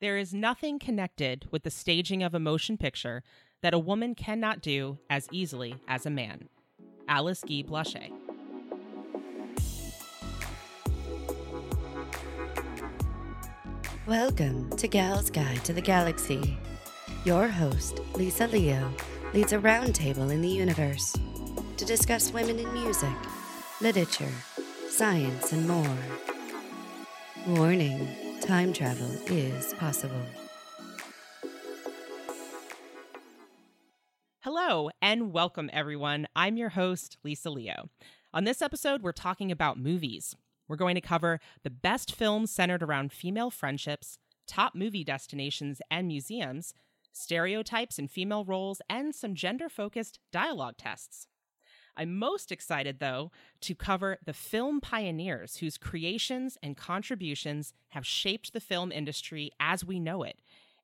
There is nothing connected with the staging of a motion picture that a woman cannot do as easily as a man. Alice Guy Blaché. Welcome to Gal's Guide to the Galaxy. Your host, Lisa Leo, leads a roundtable in the universe to discuss women in music, literature, science, and more. Warning time travel is possible. Hello and welcome, everyone. I'm your host, Lisa Leo. On this episode, we're talking about movies. We're going to cover the best films centered around female friendships, top movie destinations and museums, stereotypes and female roles, and some gender focused dialogue tests. I'm most excited, though, to cover the film pioneers whose creations and contributions have shaped the film industry as we know it,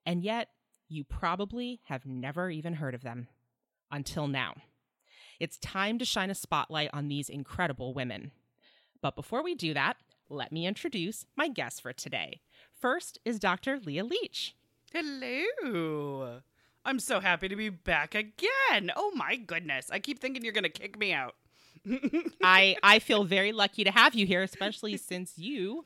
and yet you probably have never even heard of them. Until now. It's time to shine a spotlight on these incredible women. But before we do that, let me introduce my guest for today. First is Dr. Leah Leach. Hello. I'm so happy to be back again. Oh my goodness. I keep thinking you're going to kick me out. I I feel very lucky to have you here, especially since you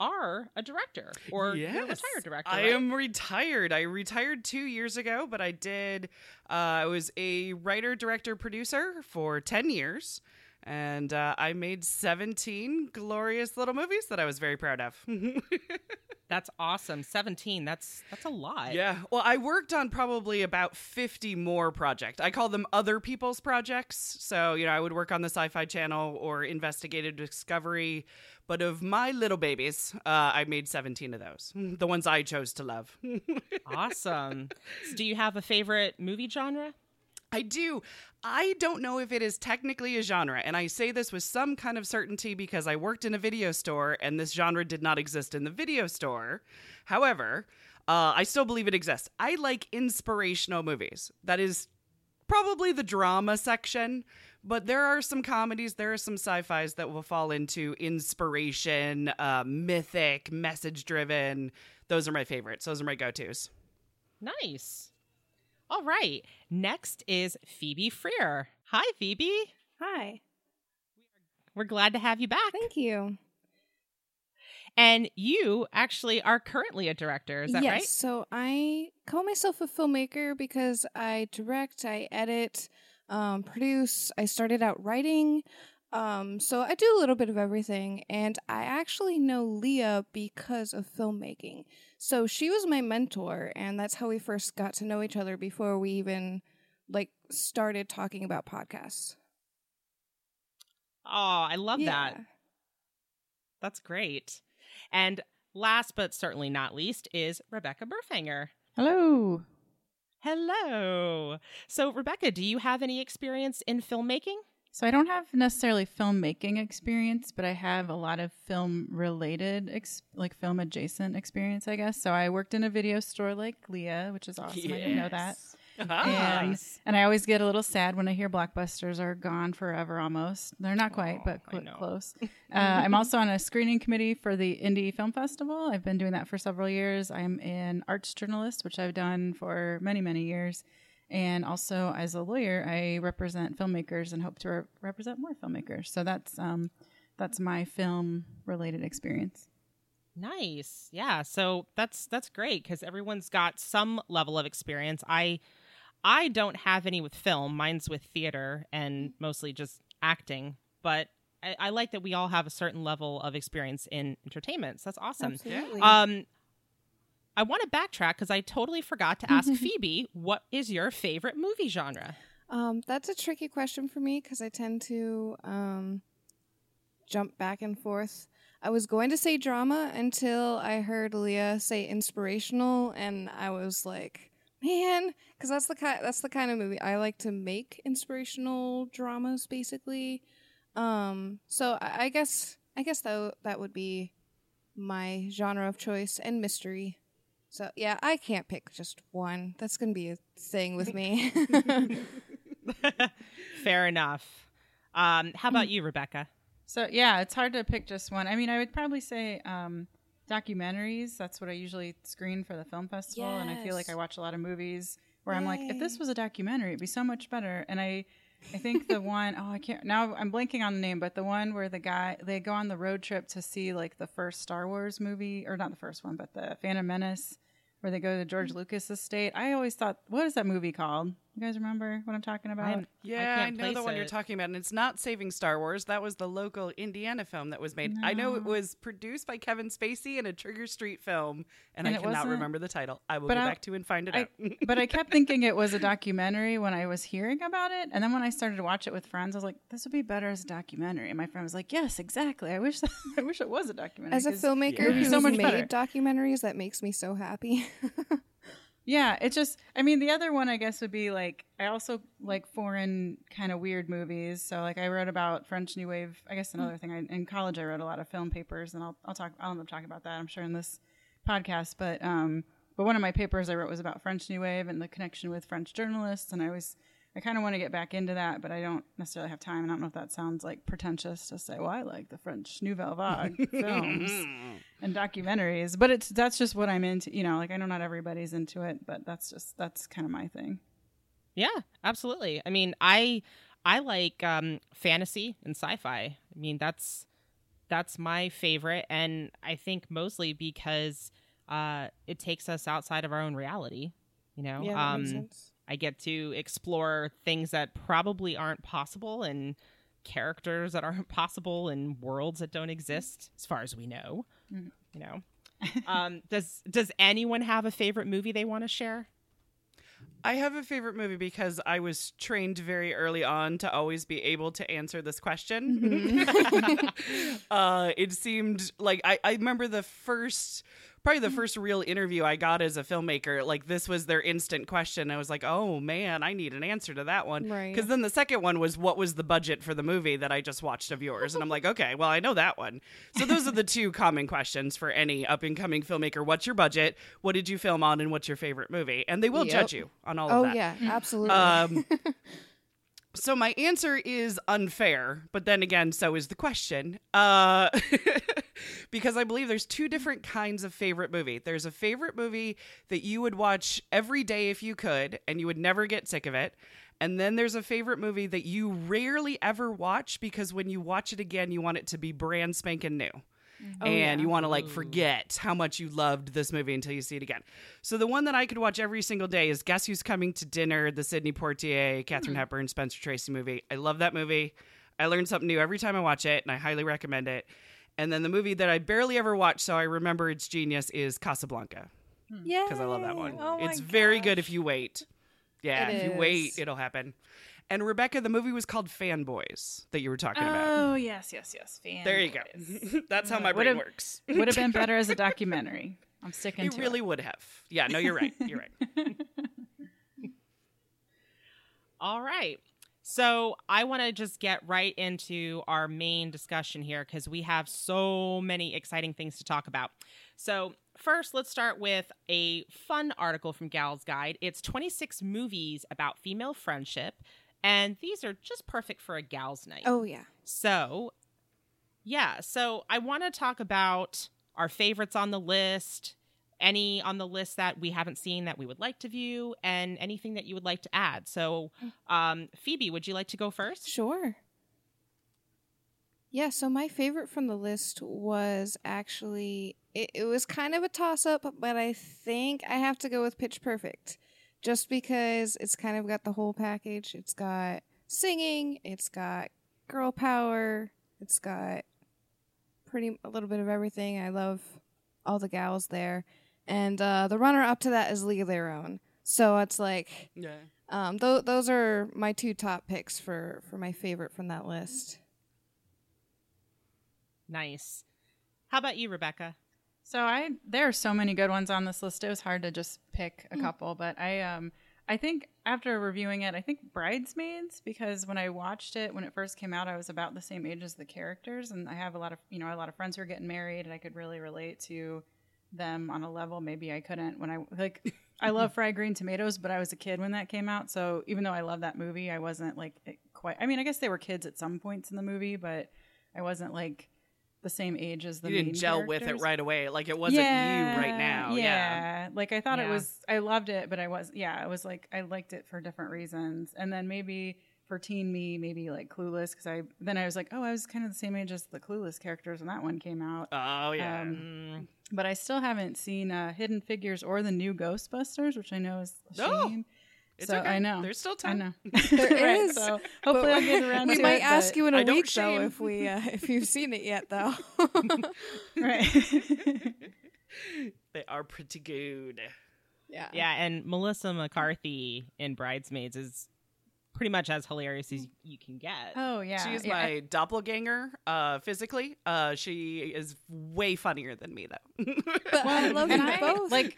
are a director or yes. you're a retired director. I right? am retired. I retired two years ago, but I did. Uh, I was a writer, director, producer for ten years, and uh, I made seventeen glorious little movies that I was very proud of. That's awesome. 17. That's that's a lot. Yeah. Well, I worked on probably about 50 more projects. I call them other people's projects. So, you know, I would work on the Sci Fi Channel or Investigative Discovery. But of my little babies, uh, I made 17 of those, the ones I chose to love. awesome. So do you have a favorite movie genre? I do. I don't know if it is technically a genre, and I say this with some kind of certainty because I worked in a video store and this genre did not exist in the video store. However, uh, I still believe it exists. I like inspirational movies. That is probably the drama section, but there are some comedies, there are some sci fis that will fall into inspiration, uh, mythic, message driven. Those are my favorites. Those are my go tos. Nice. All right. Next is Phoebe Freer. Hi, Phoebe. Hi. We're glad to have you back. Thank you. And you actually are currently a director. Is that yes, right? So I call myself a filmmaker because I direct, I edit, um, produce. I started out writing. Um, so I do a little bit of everything. And I actually know Leah because of filmmaking. So she was my mentor, and that's how we first got to know each other before we even like started talking about podcasts. Oh, I love Yeah. that. That's great. And last but certainly not least is Rebecca Burfanger. Hello. Hello. So, Rebecca, do you have any experience in filmmaking? So I don't have necessarily filmmaking experience, but I have a lot of film related, ex- like film adjacent experience, I guess. So I worked in a video store like Leah, which is awesome. I didn't know that. Ah, And, and I always get a little sad when I hear blockbusters are gone forever almost. They're not quite, Oh, but I cl- close. uh, I'm also on a screening committee for the Indie Film Festival. I've been doing that for several years. I'm an arts journalist, which I've done for many, many years. And also, as a lawyer, I represent filmmakers and hope to re- represent more filmmakers. So that's um, that's my film related experience. Nice. Yeah. So that's that's great because everyone's got some level of experience. I I don't have any with film. Mine's with theater and mostly just acting. But I, I like that we all have a certain level of experience in entertainment. So that's awesome. Absolutely. Um, I want to backtrack because I totally forgot to ask Phoebe, what is your favorite movie genre? Um, that's a tricky question for me because I tend to um, jump back and forth. I was going to say drama until I heard Leah say inspirational, and I was like, man, because that's the kind that's the kind of movie I like to make inspirational dramas, basically. Um, so I, I guess I guess that that would be my genre of choice and mystery. So yeah, I can't pick just one. That's gonna be a thing with me. Fair enough. Um, how about you, Rebecca? So yeah, it's hard to pick just one. I mean, I would probably say um, documentaries. That's what I usually screen for the film festival, and I feel like I watch a lot of movies where I'm like, if this was a documentary, it'd be so much better. And I, I think the one oh I can't now I'm blanking on the name, but the one where the guy they go on the road trip to see like the first Star Wars movie, or not the first one, but the Phantom Menace, where they go to George mm. Lucas' estate. I always thought, what is that movie called? You guys remember what I'm talking about? I'm- Yeah, I, can't know the place one you're talking about, and it's not Saving Star Wars. That was the local Indiana film that was made. I know it was produced by Kevin Spacey in a Trigger Street film, and, And I cannot remember the title. I will But get I- back to and find it I, out. but I kept thinking it was a documentary when I was hearing about it, and then when I started to watch it with friends, I was like, "This would be better as a documentary." And my friend was like, "Yes, exactly. I wish that, I wish it was a documentary." As a filmmaker Yeah. who's So much made better. documentaries, that makes me so happy. Yeah, it's just. I mean, the other one I guess would be like I also like foreign kind of weird movies. So like I wrote about French New Wave. I guess another thing. I, in college, I wrote a lot of film papers, and I'll I'll talk. I'll end up talking about that. I'm sure in this podcast, but um, but one of my papers I wrote was about French New Wave and the connection with French journalists, and I was. I kind of want to get back into that, but I don't necessarily have time. And I don't know if that sounds like pretentious to say, well, I like the French Nouvelle Vague films and documentaries but it's that's just what i'm into you know like i know not everybody's into it but that's just that's kind of my thing Yeah, absolutely. I mean, I I like um fantasy and sci-fi. I mean, that's that's my favorite and I think mostly because uh it takes us outside of our own reality, you know. yeah, that makes um sense. I get to explore things that probably aren't possible and characters that aren't possible and worlds that don't exist as far as we know. Mm. You know. um does does anyone have a favorite movie they want to share? I have a favorite movie because I was trained very early on to always be able to answer this question. uh, it seemed like I, I remember the first, probably the first real interview I got as a filmmaker. Like this was their instant question. I was like, oh man, I need an answer to that one. Right. Because then the second one was, what was the budget for the movie that I just watched of yours? And I'm like, okay, well I know that one. So those are the two common questions for any up and coming filmmaker. What's your budget? What did you film on? And what's your favorite movie? And they will Yep. judge you on all of Oh that. yeah, absolutely. Um, so my answer is unfair, but then again, so is the question. Uh, because I believe there's two different kinds of favorite movie. There's a favorite movie that you would watch every day if you could, and you would never get sick of it. And then there's a favorite movie that you rarely ever watch because when you watch it again, you want it to be brand spanking new Mm-hmm. Oh, and yeah. you want to like forget how much you loved this movie until you see it again. So the one that I could watch every single day is Guess Who's Coming to Dinner, the Sidney Poitier, Katharine hmm. Hepburn, Spencer Tracy movie. I love that movie. I learn something new every time I watch it, and I highly recommend it. And then the movie that I barely ever watch, so I remember its genius, is Casablanca yeah, because I love that one. Oh my it's very good if you wait. Yeah, It if you wait, it'll happen. And Rebecca, the movie was called Fanboys that you were talking about. oh yes yes yes fan There you go. That's how uh, my Would've- brain works. would have been better as a documentary i'm sticking It to really it would have. Yeah, no, you're right. You're right. All right. So I want to just get right into our main discussion here because we have so many exciting things to talk about. So, first, let's start with a fun article from Gal's Guide. It's 26 movies about female friendship, and these are just perfect for a gal's night. Oh yeah. So, yeah, so I want to talk about our favorites on the list, any on the list that we haven't seen that we would like to view, and anything that you would like to add. So, um, Phoebe, would you like to go first? Sure. Yeah, so my favorite from the list was actually it, it was kind of a toss up, but I think I have to go with Pitch Perfect. Just because it's kind of got the whole package. It's got singing, it's got girl power, it's got pretty a little bit of everything. I love all the gals there. And uh, the runner up to that is League of Their Own. So it's like Yeah. um, th- those are my two top picks for for my favorite from that list. Nice. How about you, Rebecca? So I there are so many good ones on this list. It was hard to just pick a couple, but I um I think after reviewing it, I think Bridesmaids because when I watched it when it first came out, I was about the same age as the characters, and I have a lot of you know a lot of friends who are getting married, and I could really relate to them on a level maybe I couldn't when I like I love fried green tomatoes, but I was a kid when that came out, so even though I love that movie, I wasn't like quite. I mean, I guess they were kids at some points in the movie, but I wasn't like the same age as the you didn't gel with it right away. Like it wasn't you right now. Yeah. Like I thought it was I loved it, but I was yeah, I was like I liked it for different reasons. And then maybe for teen me, maybe like Clueless because I then I was like, oh, I was kind of the same age as the Clueless characters when that one came out. Oh yeah. Um, Mm, But I still haven't seen uh, Hidden Figures or the new Ghostbusters, which I know is a shame. It's so okay. I know There's still I time. know. There Right, is, So hopefully I'll get around we to might it, ask you in a I week though if we uh, if you've seen it yet though. Right. They are pretty good. yeah. yeah, and Melissa McCarthy in Bridesmaids is pretty much as hilarious as you can get. oh yeah. She is yeah, my doppelganger uh, physically. Uh, she is way funnier than me, though. But I love you both. Like,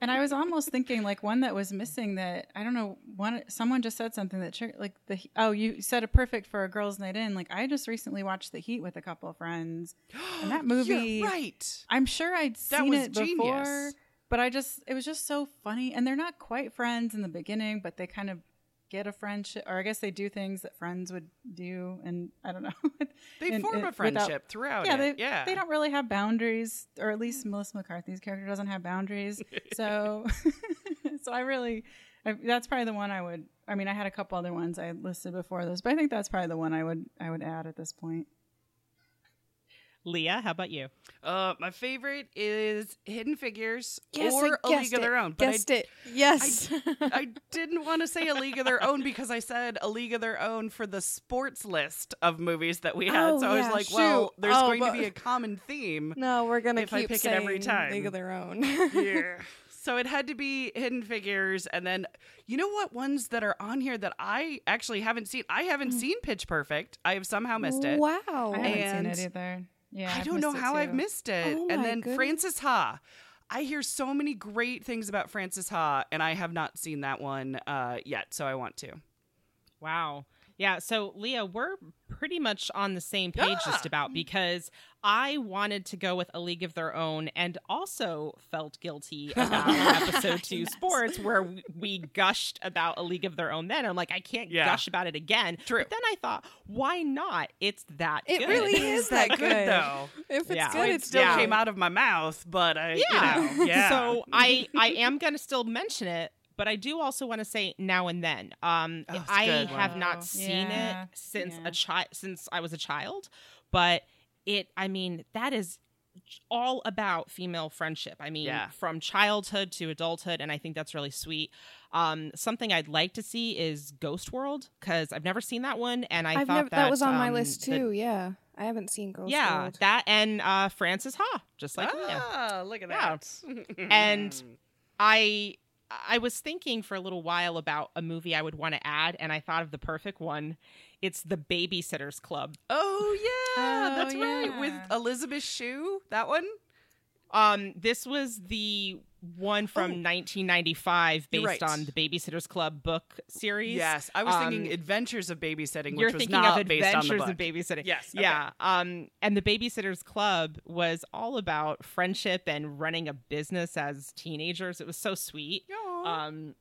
and I was almost thinking like one that was missing that I don't know. One someone just said something that triggered like the oh you said a perfect for a girls' night in. Like I just recently watched The Heat with a couple of friends, and that movie. You're right. I'm sure I'd seen it before, but I just it was just so funny. And they're not quite friends in the beginning, but they kind of get a friendship, or I guess they do things that friends would do, and I don't know. They And- form and a without- friendship throughout yeah, it. they, yeah. they don't really have boundaries, or at least Melissa McCarthy's character doesn't have boundaries. So, so I really, I, that's probably the one I would. I mean, I had a couple other ones I listed before this, but I think that's probably the one I would I would add at this point. Leah, how about you? Uh, my favorite is Hidden Figures Yes, or I A guessed League of. Their Own. But I Guessed it. Yes. I didn't want to say a League of Their Own because I said a League of Their Own for the sports list of movies that we had. Oh, so I was yeah, like, well, there's Oh, going but- to be a common theme. no, we're gonna If I keep pick it saying every time. League of Their Own. yeah. So it had to be Hidden Figures, and then you know what ones that are on here that I actually haven't seen. I haven't seen Pitch Perfect. I have somehow missed it. Wow. I haven't And seen it either. Yeah, I don't know missed it how I've missed it. Oh and then goodness. Frances Ha. I hear so many great things about Frances Ha, and I have not seen that one uh, yet, so I want to. Wow. Yeah, so Leah, we're pretty much on the same page just about because I wanted to go with A League of Their Own and also felt guilty about episode two sports where we, we gushed about A League of Their Own then. I'm like, I can't Yeah. gush about it again. True. But then I thought, why not? It's that It good. really is that good, good. though. If it's Yeah. So good, it still yeah. came out of my mouth, but I, Yeah. you know, yeah. So I I am gonna still mention it, but I do also want to say now and then. Um, Oh, I good. have Wow. not seen Yeah. it since Yeah. a child since I was a child, but it. I mean, that is all about female friendship. I mean, Yeah. from childhood to adulthood, and I think that's really sweet. Um, something I'd like to see is Ghost World because I've never seen that one, and I I've thought never, that, that was on my um, list the- too. yeah, I haven't seen Ghost yeah, World. Yeah, that and uh, Frances Ha, just like Leah. ah, look at Yeah. that. And I I was thinking for a little while about a movie I would want to add, and I thought of the perfect one. It's the Babysitters Club. oh yeah, Oh, that's right with yeah. Elizabeth Shue. That one. Um, this was the one from Oh. 1995, based right. on the Babysitters Club book series. Yes, I was thinking Um, Adventures of Babysitting, You're which was thinking not of based on the Adventures of Babysitting. Yes, okay. Yeah. Um, and the Babysitters Club was all about friendship and running a business as teenagers. It was so sweet. Aw. Um,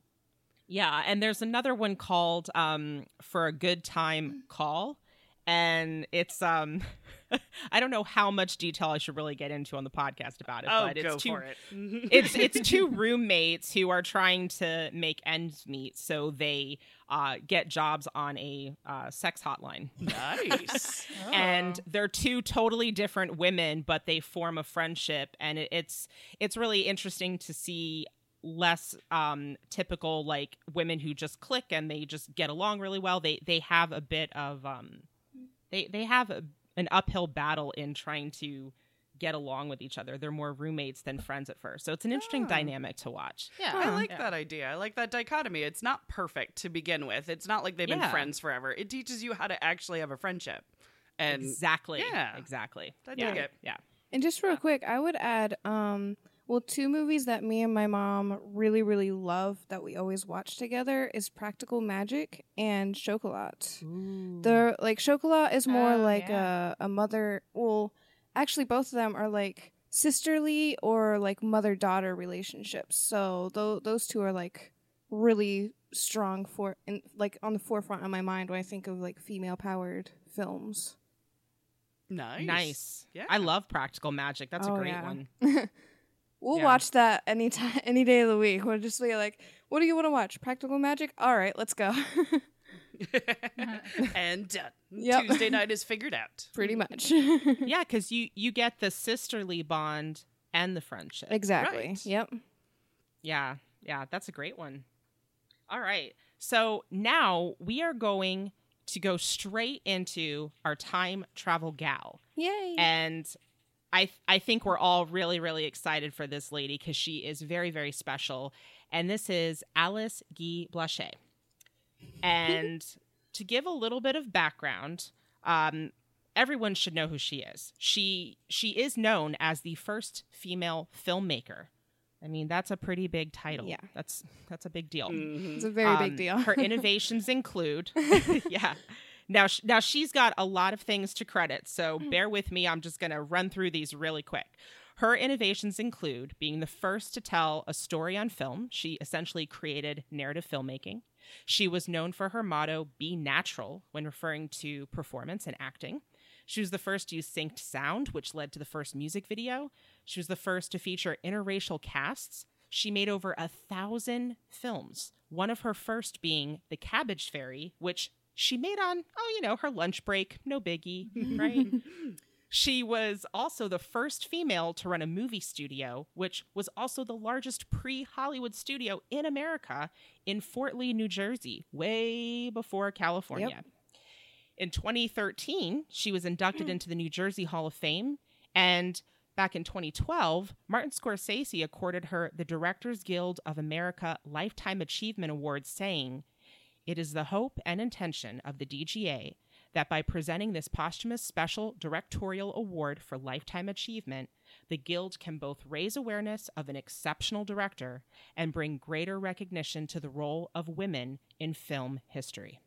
yeah, and there's another one called um, "For a Good Time Call," and it's um, I don't know how much detail I should really get into on the podcast about it, oh, but it's go two, for it. it's it's two roommates who are trying to make ends meet, so they uh, get jobs on a uh, sex hotline. nice. and they're two totally different women but they form a friendship and it, it's it's really interesting to see less um typical like women who just click and they just get along really well they they have a bit of um they they have a, an uphill battle in trying to get along with each other they're more roommates than friends at first so it's an interesting Oh. dynamic to watch yeah I like Yeah. that idea. I like that dichotomy. It's not perfect to begin with. It's not like they've been friends forever. It teaches you how to actually have a friendship. And exactly yeah. exactly I yeah. dig it. yeah And just real quick, I would add, um, well, two movies that me and my mom really, really love that we always watch together is Practical Magic and Chocolat. They're like Chocolat is more Oh, like yeah. a a mother. Well, actually, both of them are like sisterly or like mother daughter relationships. So th- those two are like really strong for in, like on the forefront of my mind when I think of like female powered films. Nice. Nice. Yeah. I love practical magic. That's Oh, a great yeah. one. We'll Yeah. watch that any time, any day of the week. We'll just be like, "What do you want to watch? Practical Magic? All right, let's go." and done. Yep. Tuesday night is figured out. Pretty much. yeah, because you you get the sisterly bond and the friendship. exactly. Right. Yep. Yeah, yeah, that's a great one. All right. So now we are going to go straight into our time travel gal. Yay. And I I think we're all really really excited for this lady cuz she is very very special. And this is Alice Guy Blaché. And to give a little bit of background, um everyone should know who she is. She she is known as the first female filmmaker. I mean, that's a pretty big title. Yeah. That's that's a big deal. Mhm. it's a very Um, big deal. her innovations include, yeah. Now, sh- now she's got a lot of things to credit, so mm. bear with me. I'm just going to run through these really quick. Her innovations include being the first to tell a story on film. She essentially created narrative filmmaking. She was known for her motto, be natural, when referring to performance and acting. She was the first to use synced sound, which led to the first music video. She was the first to feature interracial casts. She made over a thousand films, one of her first being The Cabbage Fairy, which she made on, oh, you know, her lunch break. No biggie, right? She was also the first female to run a movie studio, which was also the largest pre Hollywood studio in America in Fort Lee, New Jersey, way before California. In 2013, she was inducted mm. into the New Jersey Hall of Fame. And back in 2012, Martin Scorsese accorded her the Directors Guild of America Lifetime Achievement Award, saying, It is the hope and intention of the DGA that by presenting this posthumous special directorial award for lifetime achievement, the Guild can both raise awareness of an exceptional director and bring greater recognition to the role of women in film history.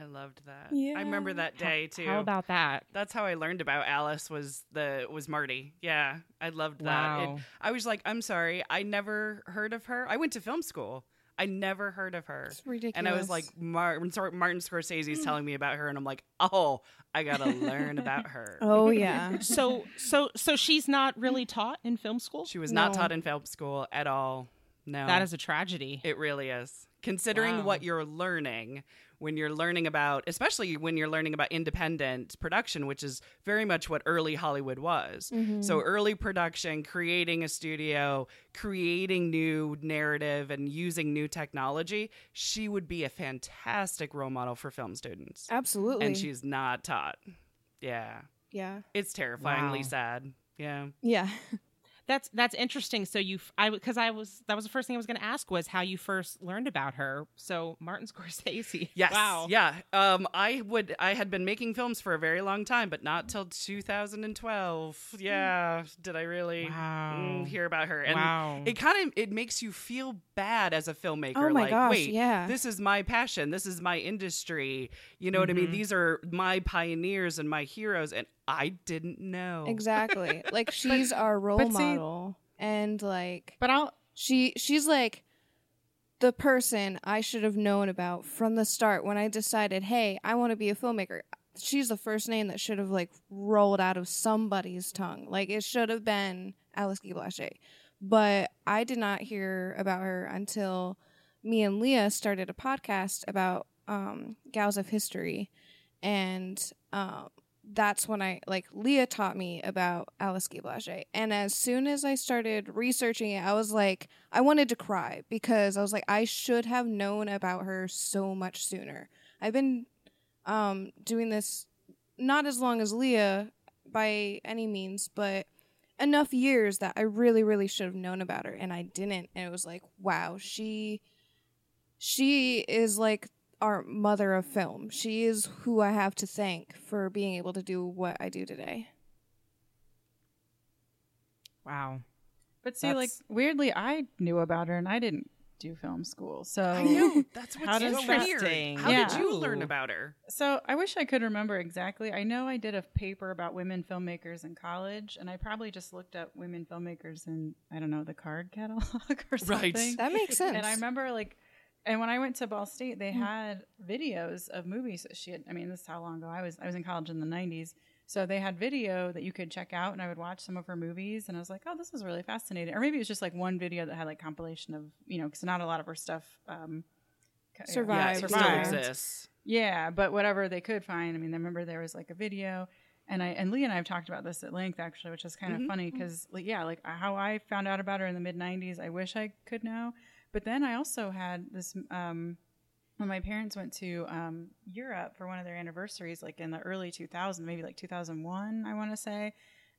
I loved that. Yeah. I remember that day too. How about that? That's how I learned about Alice was the was Marty. Yeah, I loved that. It- Wow. I was like, I'm sorry, I never heard of her. I went to film school. I never heard of her. It's ridiculous. And I was like, Martin, Martin Scorsese's mm. telling me about her, and I'm like, oh, I gotta learn about her. "Oh yeah." So so so she's not really taught in film school? She was not taught in film school at all. No, That is a tragedy. It really is. Considering Wow. what you're learning when you're learning about, especially when you're learning about independent production, which is very much what early Hollywood was. Mm-hmm. So, early production, creating a studio, creating new narrative, and using new technology, she would be a fantastic role model for film students. Absolutely. And she's not taught. Yeah. yeah. It's terrifyingly Wow. sad. Yeah. Yeah. That's that's interesting. So you, I because I was that was the first thing I was going to ask was how you first learned about her. So Martin Scorsese. Yes. Wow. Yeah. Um, I would. I had been making films for a very long time, but not till 2012. Yeah. Did I really Wow. mm, hear about her? And Wow. it kind of it makes you feel bad as a filmmaker. Oh my like, gosh, wait, yeah. this is my passion. This is my industry. You know what I mean? Mhm. These are my pioneers and my heroes, and I didn't know. Exactly. like she's our role see- model and like But I'll she she's like the person I should have known about from the start when I decided, "Hey, I want to be a filmmaker." She's the first name that should have like rolled out of somebody's tongue. Like it should have been Alice Guy Blaché. But I did not hear about her until me and Leah started a podcast about um, gals of history, and um, that's when I like Leah taught me about Alice Guy Blaché. And as soon as I started researching it, I was like, I wanted to cry because I was like, I should have known about her so much sooner. I've been um, doing this not as long as Leah by any means, but enough years that I really, really should have known about her, and I didn't. And it was like, wow, she, she is like our mother of film. She is who I have to thank for being able to do what I do today. Wow. but see, like weirdly, I knew about her and I didn't do film school. So I know. That's what's How so does weird. Interesting. How did you learn about her? So I wish I could remember exactly. I know I did a paper about women filmmakers in college, and I probably just looked up women filmmakers in I don't know the card catalog or something. Right. That makes sense. And I remember like, and when I went to Ball State, they had videos of movies that she had. I mean, this is how long ago I was. I was in college in the '90s, So they had video that you could check out, and I would watch some of her movies, and I was like, "Oh, this is really fascinating." Or maybe it was just like one video that had like compilation of you know, because not a lot of her stuff um, ca- yeah, Survived, still exists. Yeah, but whatever they could find. I mean, I remember there was like a video, and I and Lee and I have talked about this at length actually, which is kind of Mhm. funny because like, yeah, like how I found out about her in the mid '90s, I wish I could know. But then I also had this um, when my parents went to um, Europe for one of their anniversaries, like in the early 2000s, maybe like 2001, I want to say.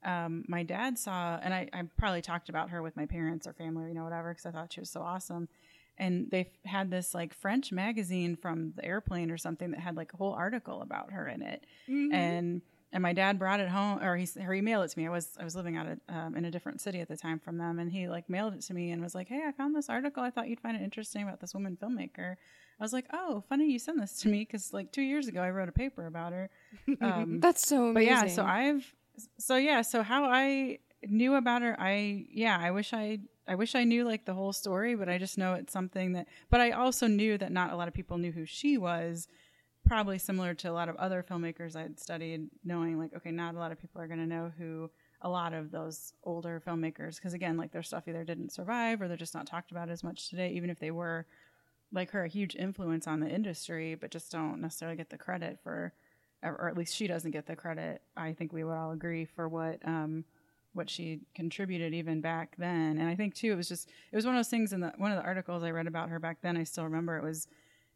Um, my dad saw, and I, I probably talked about her with my parents or family, you know, whatever, because I thought she was so awesome and they had this like French magazine from the airplane or something that had like a whole article about her in it, and and my dad brought it home or he or he mailed it to me. I was I was living out of, um, in a different city at the time from them, and he like mailed it to me and was like, "Hey, I found this article. I thought you'd find it interesting about this woman filmmaker." I was like, "Oh, funny you sent this to me because like two years ago I wrote a paper about her." Um, That's so amazing. but yeah, so I've so yeah, so how I knew about her, I yeah, I wish I I wish I knew like the whole story, but I just know it's something that but I also knew that not a lot of people knew who she was. Probably similar to a lot of other filmmakers I'd studied, knowing like, okay, not a lot of people are going to know who a lot of those older filmmakers, because again, like their stuff either didn't survive or they're just not talked about as much today, even if they were like her a huge influence on the industry, but just don't necessarily get the credit for, or at least she doesn't get the credit. I think we would all agree for what um, what she contributed even back then. And I think too, it was just it was one of those things in the one of the articles I read about her back then. I still remember it was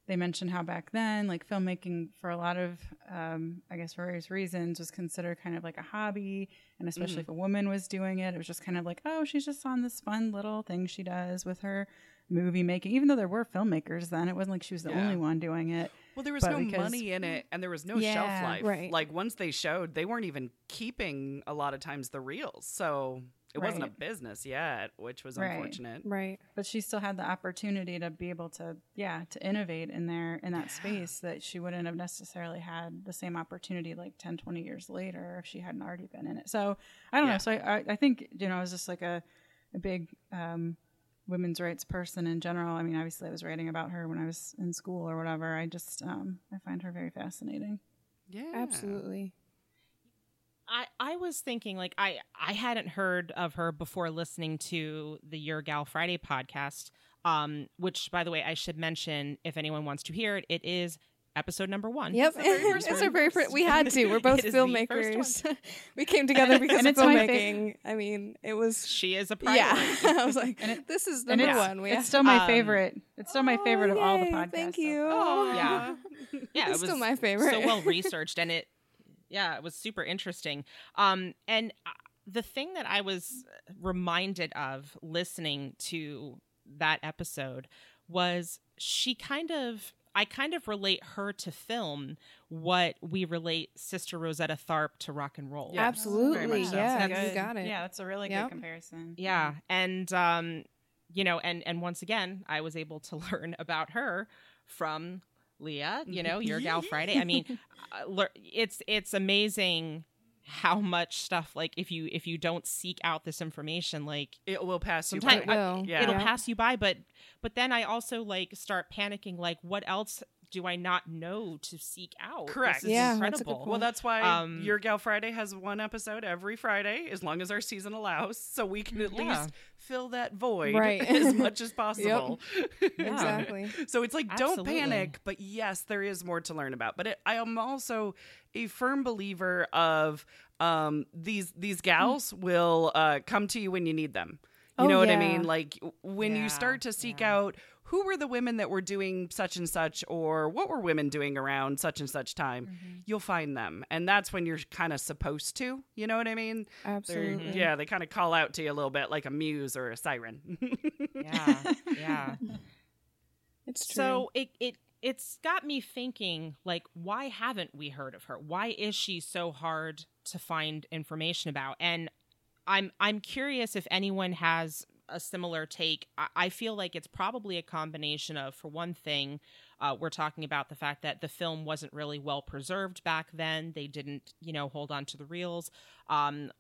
they mentioned how back then, like filmmaking for a lot of, um, I guess, various reasons, was considered kind of like a hobby, and especially if a woman was doing it, it was just kind of like, oh, she's just on this fun little thing she does with her movie making. Even though there were filmmakers then, it wasn't like she was the Yeah. only one doing it. Well, there was But no because- money in it, and there was no Yeah, shelf life. right. Like once they showed, they weren't even keeping a lot of times the reels, so it wasn't a business yet, which was Right. unfortunate. right. but she still had the opportunity to be able to yeah to innovate in there in that space that she wouldn't have necessarily had the same opportunity like 10 20 years later if she hadn't already been in it so i don't Yeah. know so I, I, I think you know i was just like a, a big um, women's rights person in general i mean obviously i was writing about her when i was in school or whatever i just um, i find her very fascinating Yeah, Absolutely. I, I was thinking like I I hadn't heard of her before listening to the Your Gal Friday podcast, um, which by the way I should mention if anyone wants to hear it, it is episode number one. Yep, the very it's our very first. We had to. We're both It is the first filmmakers. we came together because And of it's my filmmaking. I mean, it was. She is a priority. Yeah, I was like, And it- this is and number it's, one. We it's still my Um, favorite it's still my Oh, favorite of all the podcasts Thank so you. Aw. Yeah. yeah, It's it was still my favorite. so well researched and it yeah it was super interesting um and uh, the thing that i was reminded of listening to that episode was she kind of i kind of relate her to film what we relate sister rosetta tharpe to rock and roll Yeah. Absolutely, so. yeah, That's you got it. yeah that's a really Yep. good comparison yeah and um you know and and once again i was able to learn about her from leah you know your gal friday i mean uh, it's it's amazing how much stuff like if you if you don't seek out this information like It will pass you. Sometime- by. It will. Yeah. it'll Yeah. pass you by but but then i also like start panicking like what else do i not know to seek out Correct. this is Yeah, that's a good incredible point. Well, that's why Um, Your Gal Friday has one episode every Friday, as long as our season allows, so we can at Yeah. least fill that void Right. as much as possible. Exactly. So it's like, don't Absolutely. panic, but yes, there is more to learn about. But it, I am also a firm believer of um, these these gals will uh, come to you when you need them. You Oh, know what I mean? Like when Yeah, you start to seek yeah. out who were the women that were doing such and such, or what were women doing around such and such time, Mm-hmm. you'll find them, and that's when you're kind of supposed to. You know what I mean? They're- Absolutely. Yeah, they kind of call out to you a little bit, like a muse or a siren. yeah yeah It's true. So it it it's got me thinking like why haven't we heard of her? Why is she so hard to find information about? And I'm I'm curious if anyone has a similar take. I, I feel like it's probably a combination of, for one thing, uh, we're talking about the fact that the film wasn't really well preserved back then. They didn't, you know, hold on to the reels. Um,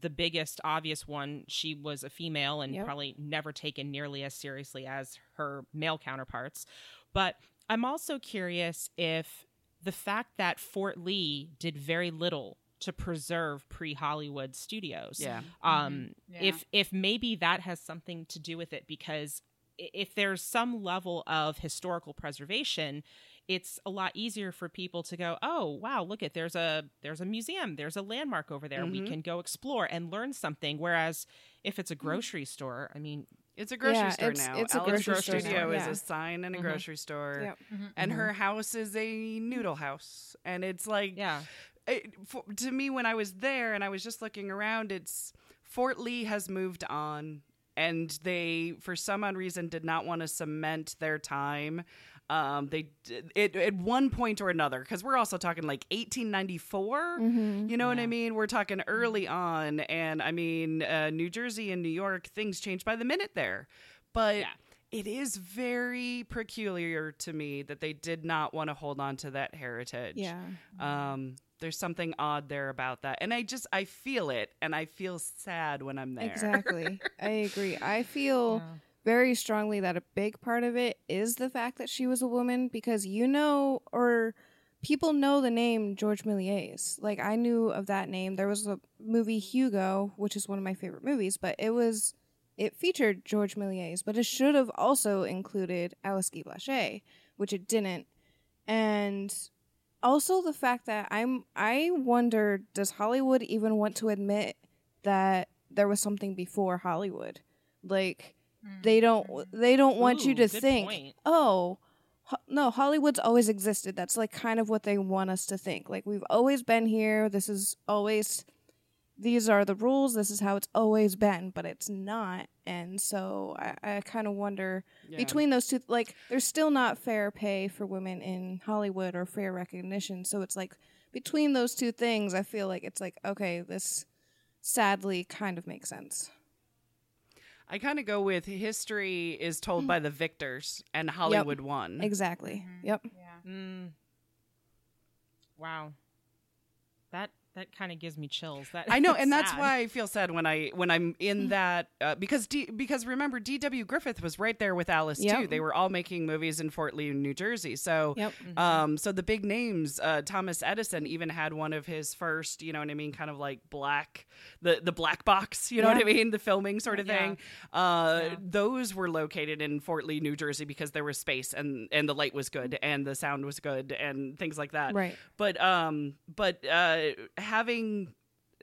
the biggest obvious one, she was a female and Yep. probably never taken nearly as seriously as her male counterparts. But I'm also curious if the fact that Fort Lee did very little to preserve pre-Hollywood studios. Yeah. Um, Yeah. if if maybe that has something to do with it, because if there's some level of historical preservation, it's a lot easier for people to go, oh wow, look at there's a there's a museum, there's a landmark over there, we Mhm. can go explore and learn something. Whereas if it's a grocery store, I mean, It's a grocery Yeah, store it's- now. it's a Alice grocery store Studio now, is yeah. a sign in a Mhm. grocery store. Yep. And her house is a noodle house. And it's like yeah, it, for, to me when I was there and I was just looking around, it's Fort Lee has moved on, and they for some odd reason did not want to cement their time. Um, they it at one point or another because we're also talking like 1894. Mm-hmm. You know what I mean? We're talking early on, and I mean, uh, New Jersey and New York, things change by the minute there. But Yeah. It is very peculiar to me that they did not want to hold on to that heritage. Yeah. Um, there's something odd there about that, and I just I feel it, and I feel sad when I'm there. Exactly. I agree. I feel very strongly that a big part of it is the fact that she was a woman because you know or people know the name George Méliès. Like I knew of that name. There was a movie Hugo, which is one of my favorite movies, but it was it featured George Méliès, but it should have also included Alice Guy Blaché, which it didn't. And also the fact that I'm I wonder does Hollywood even want to admit that there was something before Hollywood? Like they don't mm-hmm. they don't want you to think, point. "Oh, ho- no, Hollywood's always existed." That's like kind of what they want us to think. Like we've always been here. This is always these are the rules. This is how it's always been, but it's not. And so I, I kind of wonder Yeah. between those two, like, there's still not fair pay for women in Hollywood or fair recognition. So it's like between those two things, I feel like it's like, okay, this sadly kind of makes sense. I kind of go with history is told Mm. by the victors, and Hollywood won. Exactly. Yep. Yeah. Mm. Wow. That that kind of gives me chills. That I know, and that's sad. why I feel sad when I when I'm in that uh, because D, because remember D.W. Griffith was right there with Alice Yep. too. They were all making movies in Fort Lee, New Jersey. So Yep. um so the big names, uh, Thomas Edison even had one of his first, you know what I mean, kind of like black the the black box, you know what I mean, the filming sort of Yeah. thing. Uh, Yeah. those were located in Fort Lee, New Jersey because there was space and and the light was good and the sound was good and things like that Right. but um but uh having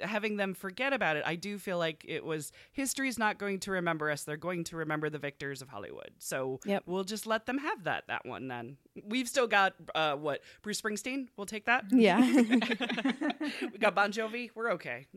having them forget about it i do feel like it was history's not going to remember us they're going to remember the victors of hollywood so Yep. we'll just let them have that that one then we've still got uh what bruce springsteen we'll take that Yeah. we got bon jovi we're okay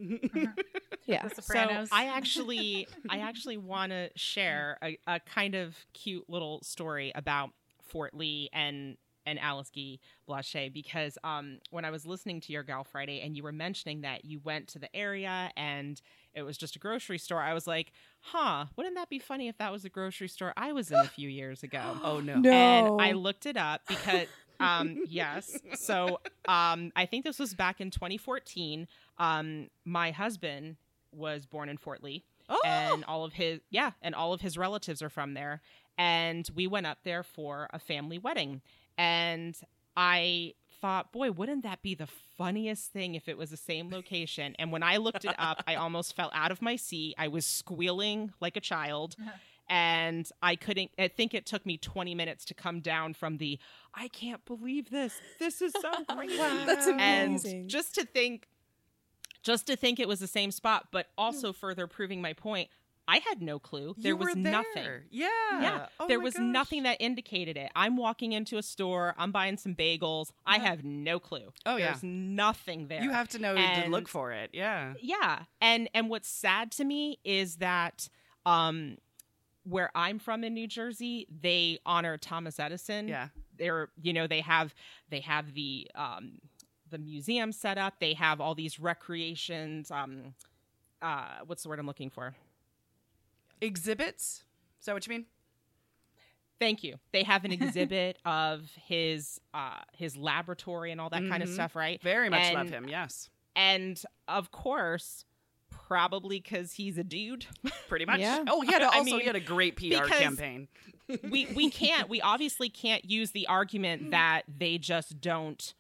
yeah. The Sopranos. So I actually, I actually want to share a, a kind of cute little story about Fort Lee and and Alice Guy Blaché because um, when I was listening to your Gal Friday and you were mentioning that you went to the area and it was just a grocery store, I was like, huh, wouldn't that be funny if that was a grocery store I was in a few years ago? oh no No. And I looked it up because um yes. So um I think this was back in 2014. Um my husband was born in Fort Lee oh and all of his yeah, and all of his relatives are from there and we went up there for a family wedding and I thought, boy, wouldn't that be the funniest thing if it was the same location? And when I looked it up, I almost fell out of my seat. I was squealing like a child. Uh-huh. And I couldn't, I think it took me 20 minutes to come down from the, I can't believe this. This is so crazy. That's amazing. And just to think, just to think it was the same spot, but hmm. also further proving my point, I had no clue. There You was were nothing. yeah Yeah, Oh there was gosh. nothing that indicated it. I'm walking into a store, I'm buying some bagels. I have no clue. Oh, yeah. There's nothing there. you have to know to look for it yeah yeah, and and what's sad to me is that um where I'm from in New Jersey, they honor Thomas Edison. yeah They're you know they have they have the um the museum set up. They have all these recreations. Um, uh, what's the word I'm looking for? Exhibits is that what you mean Thank you. They have an exhibit of his uh his laboratory and all that kind of Mhm. stuff, right? very much love him yes And of course, probably because he's a dude, pretty much Yeah. oh he had a, I also mean, he had a great pr campaign we we can't we obviously can't use the argument that they just don't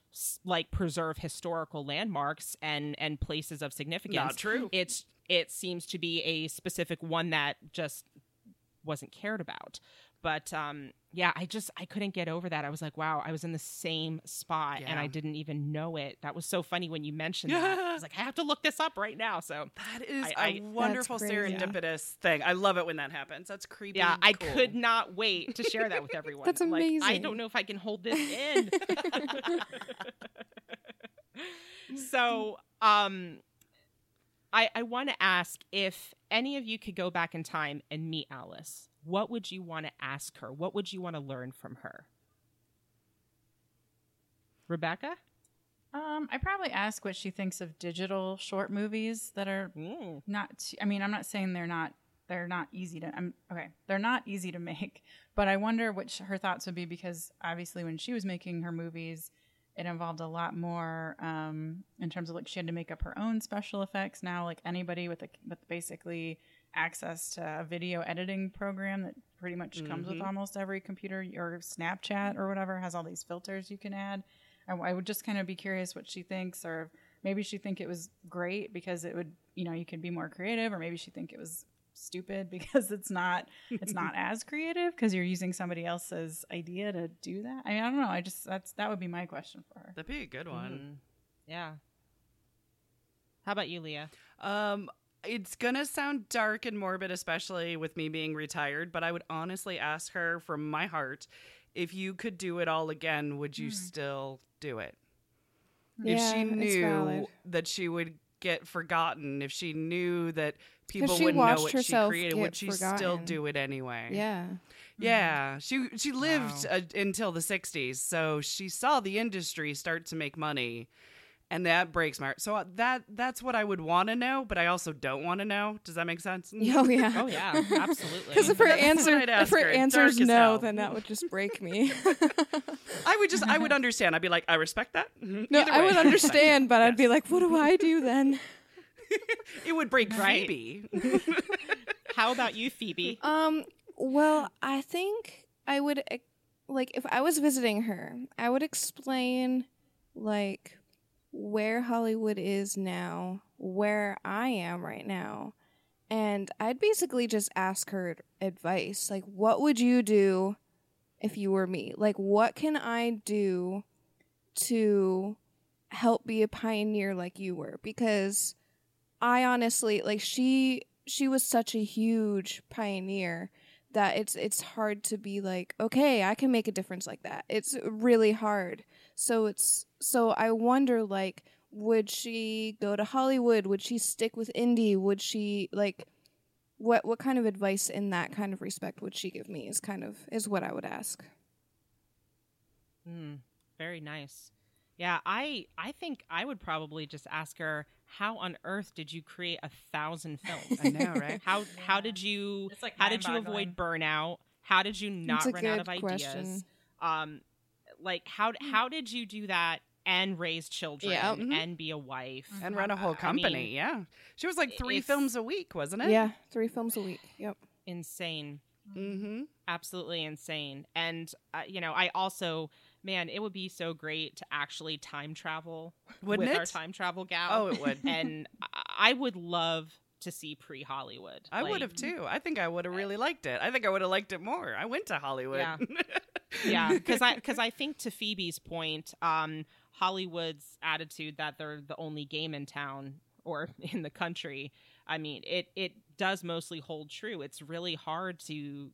like preserve historical landmarks and and places of significance. Not true. It's it seems to be a specific one that just wasn't cared about. But um yeah, I just I couldn't get over that. I was like, wow, I was in the same spot and I didn't even know it. That was so funny when you mentioned that. I was like, I have to look this up right now. So That is I- a I- wonderful crazy. serendipitous thing. I love it when that happens. That's creepy. yeah, I could not wait to share that with everyone. That's Like, I don't know if I can hold this in. so, um, I I want to ask if any of you could go back in time and meet Alice. What would you want to ask her? What would you want to learn from her? Rebecca? Um, I probably ask what she thinks of digital short movies that are Mm. not. t- I mean, I'm not saying they're not. They're not easy to. I'm okay. They're not easy to make, but I wonder what sh- her thoughts would be because obviously when she was making her movies, it involved a lot more um, in terms of like she had to make up her own special effects. Now, like anybody with a, with basically access to a video editing program that pretty much comes with almost every computer or Snapchat or whatever has all these filters you can add. I, I would just kind of be curious what she thinks, or maybe she think it was great because it would, you know, you could be more creative, or maybe she think it was stupid because it's not, it's not as creative because you're using somebody else's idea to do that. I mean, I don't know. I just that's that would be my question for her. That'd be a good one. Mhm. Yeah. How about you, Leah? Um, it's gonna sound dark and morbid, especially with me being retired. But I would honestly ask her from my heart, if you could do it all again, would you still do it? if she knew that she would get forgotten, if she knew that people she wouldn't know watched what she herself created, would she still do it anyway? Yeah. Yeah, she she lived Wow. uh, until the 60s, so she saw the industry start to make money. And that breaks my heart. So uh, that that's what I would want to know, but I also don't want to know. Does that make sense? Oh yeah. Oh yeah, absolutely. Because if her answer I'd if her her. answer's no, hell. then that would just break me. I would just I would understand. I'd be like, I respect that. no, Either I would understand, but I'd be like, what do I do then? it would break Right. Phoebe. How about you, Phoebe? Um, well, I think I would like if I was visiting her, I would explain like where Hollywood is now, where I am right now, and I'd basically just ask her advice. Like, what would you do if you were me? Like, what can I do to help be a pioneer like you were? Because I honestly like she she was such a huge pioneer that it's it's hard to be like okay I can make a difference like that. It's really hard. So it's so I wonder like would she go to Hollywood? Would she stick with indie? Would she like what what kind of advice in that kind of respect would she give me is kind of is what I would ask. Mm, very nice. Yeah, I I think I would probably just ask her how on earth did you create a thousand films? I know, right? How how did you It's, like, how did you avoid burnout? How did you not run out of good ideas? question. Um, like how how did you do that and raise children Yeah. Mhm. and be a wife and run a whole I company. mean, yeah, she was like three films a week, wasn't it? Yeah, 3 films a week. Yep. insane Mm-hmm. absolutely insane and uh, you know i also man it would be so great to actually time travel Wouldn't with our time travel gal Oh, it would. and I- would love to see pre-hollywood I would have too. I think I would have really liked it. I think I would have liked it more. I went to Hollywood. Yeah. yeah because i because i think to phoebe's point um hollywood's attitude that they're the only game in town or in the country i mean it it does mostly hold true it's really hard to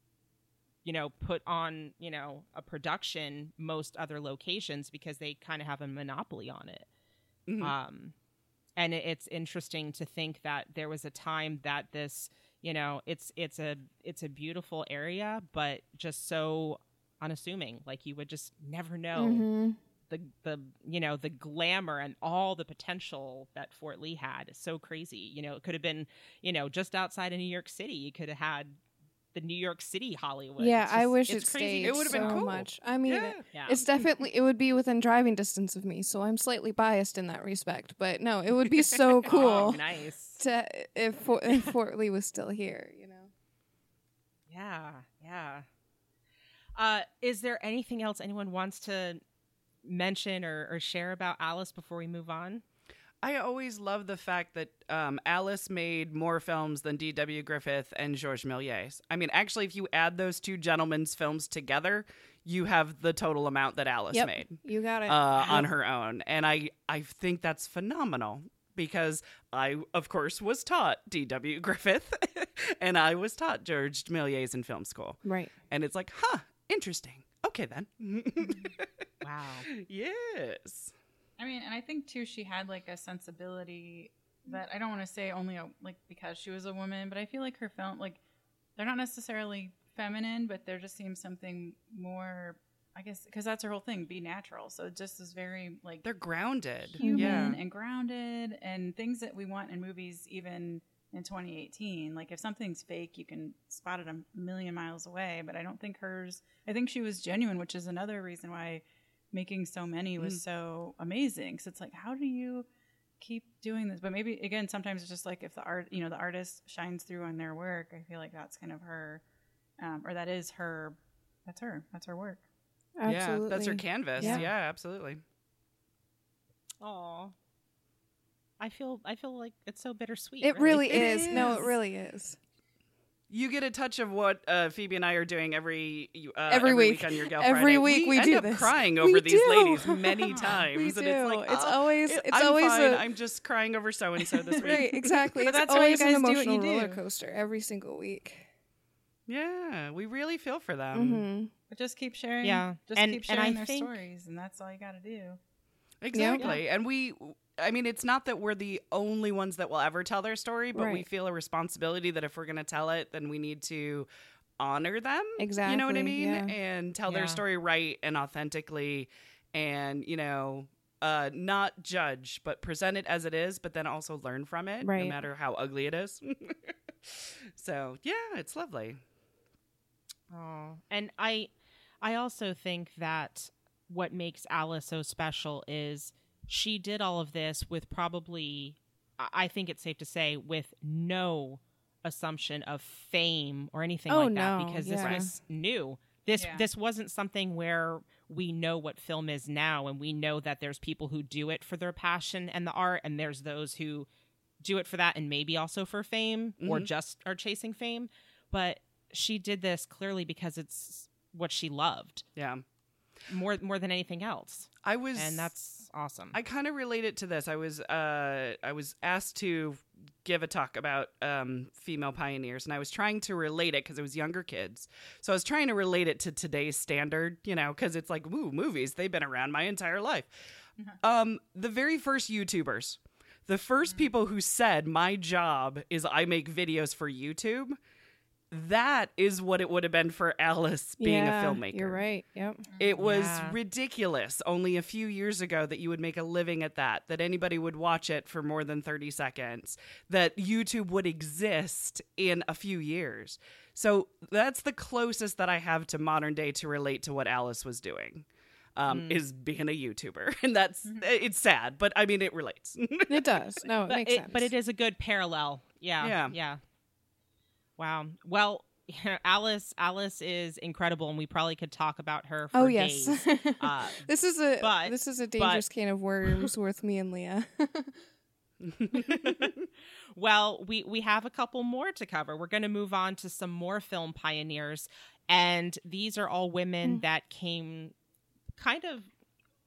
you know put on you know a production most other locations because they kind of have a monopoly on it. Mhm. um and it, it's interesting to think that there was a time that this you know it's it's a it's a beautiful area but just so unassuming. Like you would just never know Mhm. the the you know the glamour and all the potential that Fort Lee had. Is so crazy. You know it could have been you know just outside of New York City. You could have had the New York City Hollywood Yeah, It's I wish it's it crazy stayed It would've been so cool. much. I mean, Yeah. yeah It's definitely it would be within driving distance of me, so I'm slightly biased in that respect. But no, it would be so Oh, cool nice to if Fort, if Fort Lee was still here. You know. Yeah, yeah. Uh, is there anything else anyone wants to mention or, or share about Alice before we move on? I always love the fact that um, Alice made more films than D.W. Griffith and Georges Méliès. I mean, actually, if you add those two gentlemen's films together, you have the total amount that Alice Yep. made You got it. uh, on her own, and I I think that's phenomenal because I, of course, was taught D.W. Griffith, and I was taught Georges Méliès in film school, right. and it's like, huh, interesting. Okay then. Wow. yes. I mean, and I think too, she had like a sensibility that I don't want to say only a, like because she was a woman, but I feel like her film, like they're not necessarily feminine, but there just seems something more, I guess, because that's her whole thing, be natural. So it just is very like They're grounded. human Yeah. and grounded and things that we want in movies even in 2018 like if something's fake you can spot it a million miles away but i don't think hers i think she was genuine which is another reason why making so many was so amazing because it's like how do you keep doing this but maybe again sometimes it's just like if the art you know the artist shines through on their work i feel like that's kind of her um, or that is her that's her that's her work Absolutely. Yeah, that's her canvas. Yeah. Yeah, absolutely. Aw. I feel I feel like it's so bittersweet. It really It is. No, it really is. You get a touch of what uh, Phoebe and I are doing every uh, Every week. on your Gal Every Friday. week we end do up this. crying We over these do. ladies many times, We and do. it's like It's oh, always- it's I'm always fine. a- I'm just crying over so and so this week. Right, exactly. But it's that's why you always an guys do what emotional you do. roller coaster every single week. Yeah, we really feel for them. hmm but just keep sharing Yeah. just And- keep sharing their think- stories and that's all you got to do Exactly. And we, I mean, it's not that we're the only ones that will ever tell their story, but we feel a responsibility that if we're going to tell it, then we need to honor them. Exactly. You know what I mean? yeah. And tell Yeah. their story right and authentically and, you know, uh, not judge, but present it as it is, but then also learn from it, no matter how ugly it is. so, yeah, it's lovely. Oh, and I, I also think that what makes Alice so special is she did all of this with probably, I I think it's safe to say, with no assumption of fame or anything Oh, like that no, because yeah. this was new. This Yeah. this wasn't something where we know what film is now and we know that there's people who do it for their passion and the art and there's those who do it for that and maybe also for fame or Mhm. just are chasing fame but she did this clearly because it's what she loved Yeah. more more than anything else I was and that's awesome I kind of relate it to this. I was uh, I was asked to give a talk about um, female pioneers, and I was trying to relate it because it was younger kids. So I was trying to relate it to today's standard, you know, because it's like, ooh, movies they've been around my entire life. Um, the very first YouTubers, the 1st people who said my job is I make videos for YouTube. That is what it would have been for Alice being yeah, a filmmaker. You're right. Yep. It was Yeah. ridiculous only a few years ago that you would make a living at that, that anybody would watch it for more than 30 seconds, that YouTube would exist in a few years. So that's the closest that I have to modern day to relate to what Alice was doing. Um, Is being a YouTuber, and that's it's sad, but I mean it relates. It does. No, it but makes it, sense. but it is a good parallel yeah Yeah. yeah wow well alice alice is incredible and we probably could talk about her for oh yes. days uh, this is a but- this is a dangerous can of worms with me and Leah. well, we we have a couple more to cover. We're going to move on to some more film pioneers, and these are all women that came kind of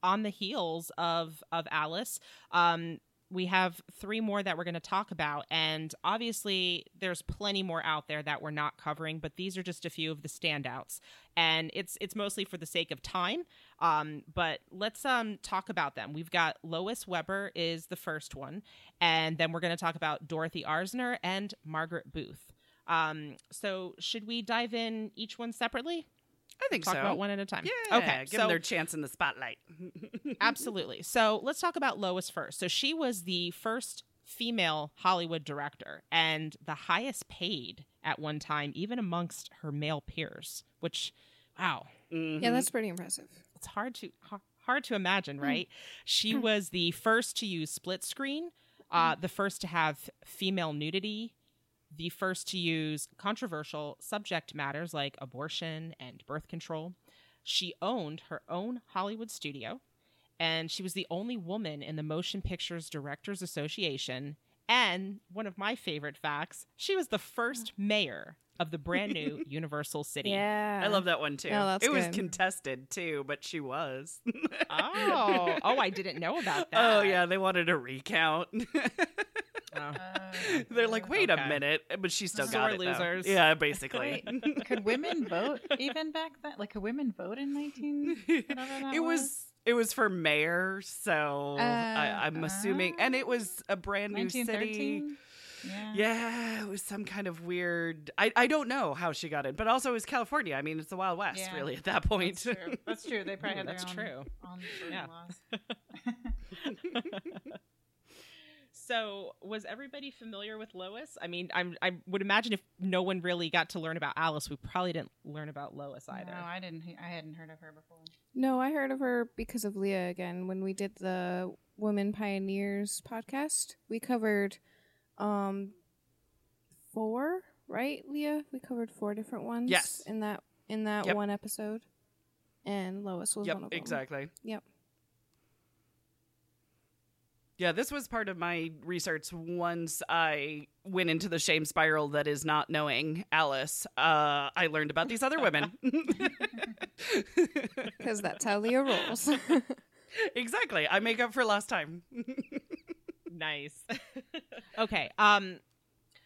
on the heels of of Alice. Um, we have three more that we're going to talk about, and obviously there's plenty more out there that we're not covering, but these are just a few of the standouts, and it's it's mostly for the sake of time. Um, but let's um talk about them. We've got Lois Weber is the first one, and then we're going to talk about Dorothy Arzner and Margaret Booth. Um, so should we dive in each one separately? I think Talk so. about one at a time. Yeah, Okay. give them their chance in the spotlight. absolutely. So let's talk about Lois first. So she was the first female Hollywood director and the highest paid at one time, even amongst her male peers. Which, wow, Mhm. yeah, that's pretty impressive. it's hard to hard to imagine, right? She was the first to use split screen, uh, the first to have female nudity, the first to use controversial subject matters like abortion and birth control. She owned her own Hollywood studio, and she was the only woman in the Motion Pictures Directors Association. And one of my favorite facts, she was the first mayor of the brand new Universal City. Yeah. I love that one too. Oh, that's it was contested too, but she was. Oh, oh, I didn't know about oh, that. Oh yeah, they wanted a recount. Oh. Uh, They're like, wait a minute, but she still Sore got it. though. losers. Yeah, basically. Wait, could women vote even back then? Like, could women vote in 19? It was it was for mayor, so I, Uh, I'm assuming, and it was a brand new city. Yeah. Yeah, it was some kind of weird. I, I don't know how she got it, but also it was California. I mean, it's the Wild West, Yeah. really, at that point. That's true. That's true. They probably had their That's own, true. own Yeah. laws. So, was everybody familiar with Lois? I mean, I'm, I would imagine if no one really got to learn about Alice, we probably didn't learn about Lois either. No, I didn't. I hadn't heard of her before. No, I heard of her because of Leah again. When we did the Women Pioneers podcast, we covered um four, right, Leah? We covered four different ones. Yes. In that in that Yep. one episode. And Lois was yep, one of them. exactly. Yep. Yeah, this was part of my research once I went into the shame spiral that is not knowing Alice. Uh, I learned about these other women. Because that's how Leah rolls. exactly. I make up for last time. Nice. okay. Um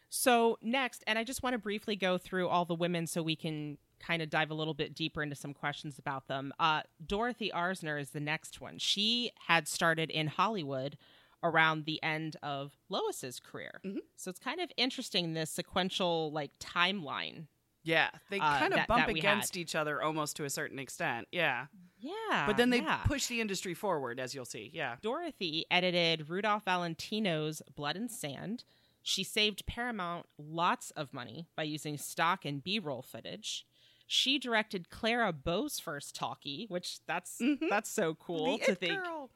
so next, and I just want to briefly go through all the women so we can kind of dive a little bit deeper into some questions about them. Uh Dorothy Arzner is the next one. She had started in Hollywood around the end of Lois's career. Mhm. So it's kind of interesting this sequential like timeline. Yeah, they Uh, kind of that- bump that against had. each other almost to a certain extent. Yeah. Yeah. But then they yeah. push the industry forward, as you'll see. Yeah. Dorothy edited Rudolph Valentino's Blood and Sand. She saved Paramount lots of money by using stock and B-roll footage. She directed Clara Bow's first talkie, which that's Mhm. that's so cool the to think. Girl.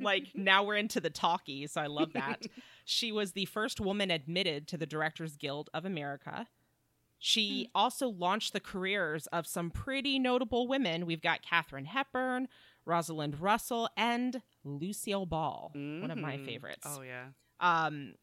Like now we're into the talkies. so I love that. she was the first woman admitted to the Directors Guild of America. She also launched the careers of some pretty notable women. We've got Katharine Hepburn, Rosalind Russell, and Lucille Ball, one of my Mhm. favorites. Oh yeah. Um,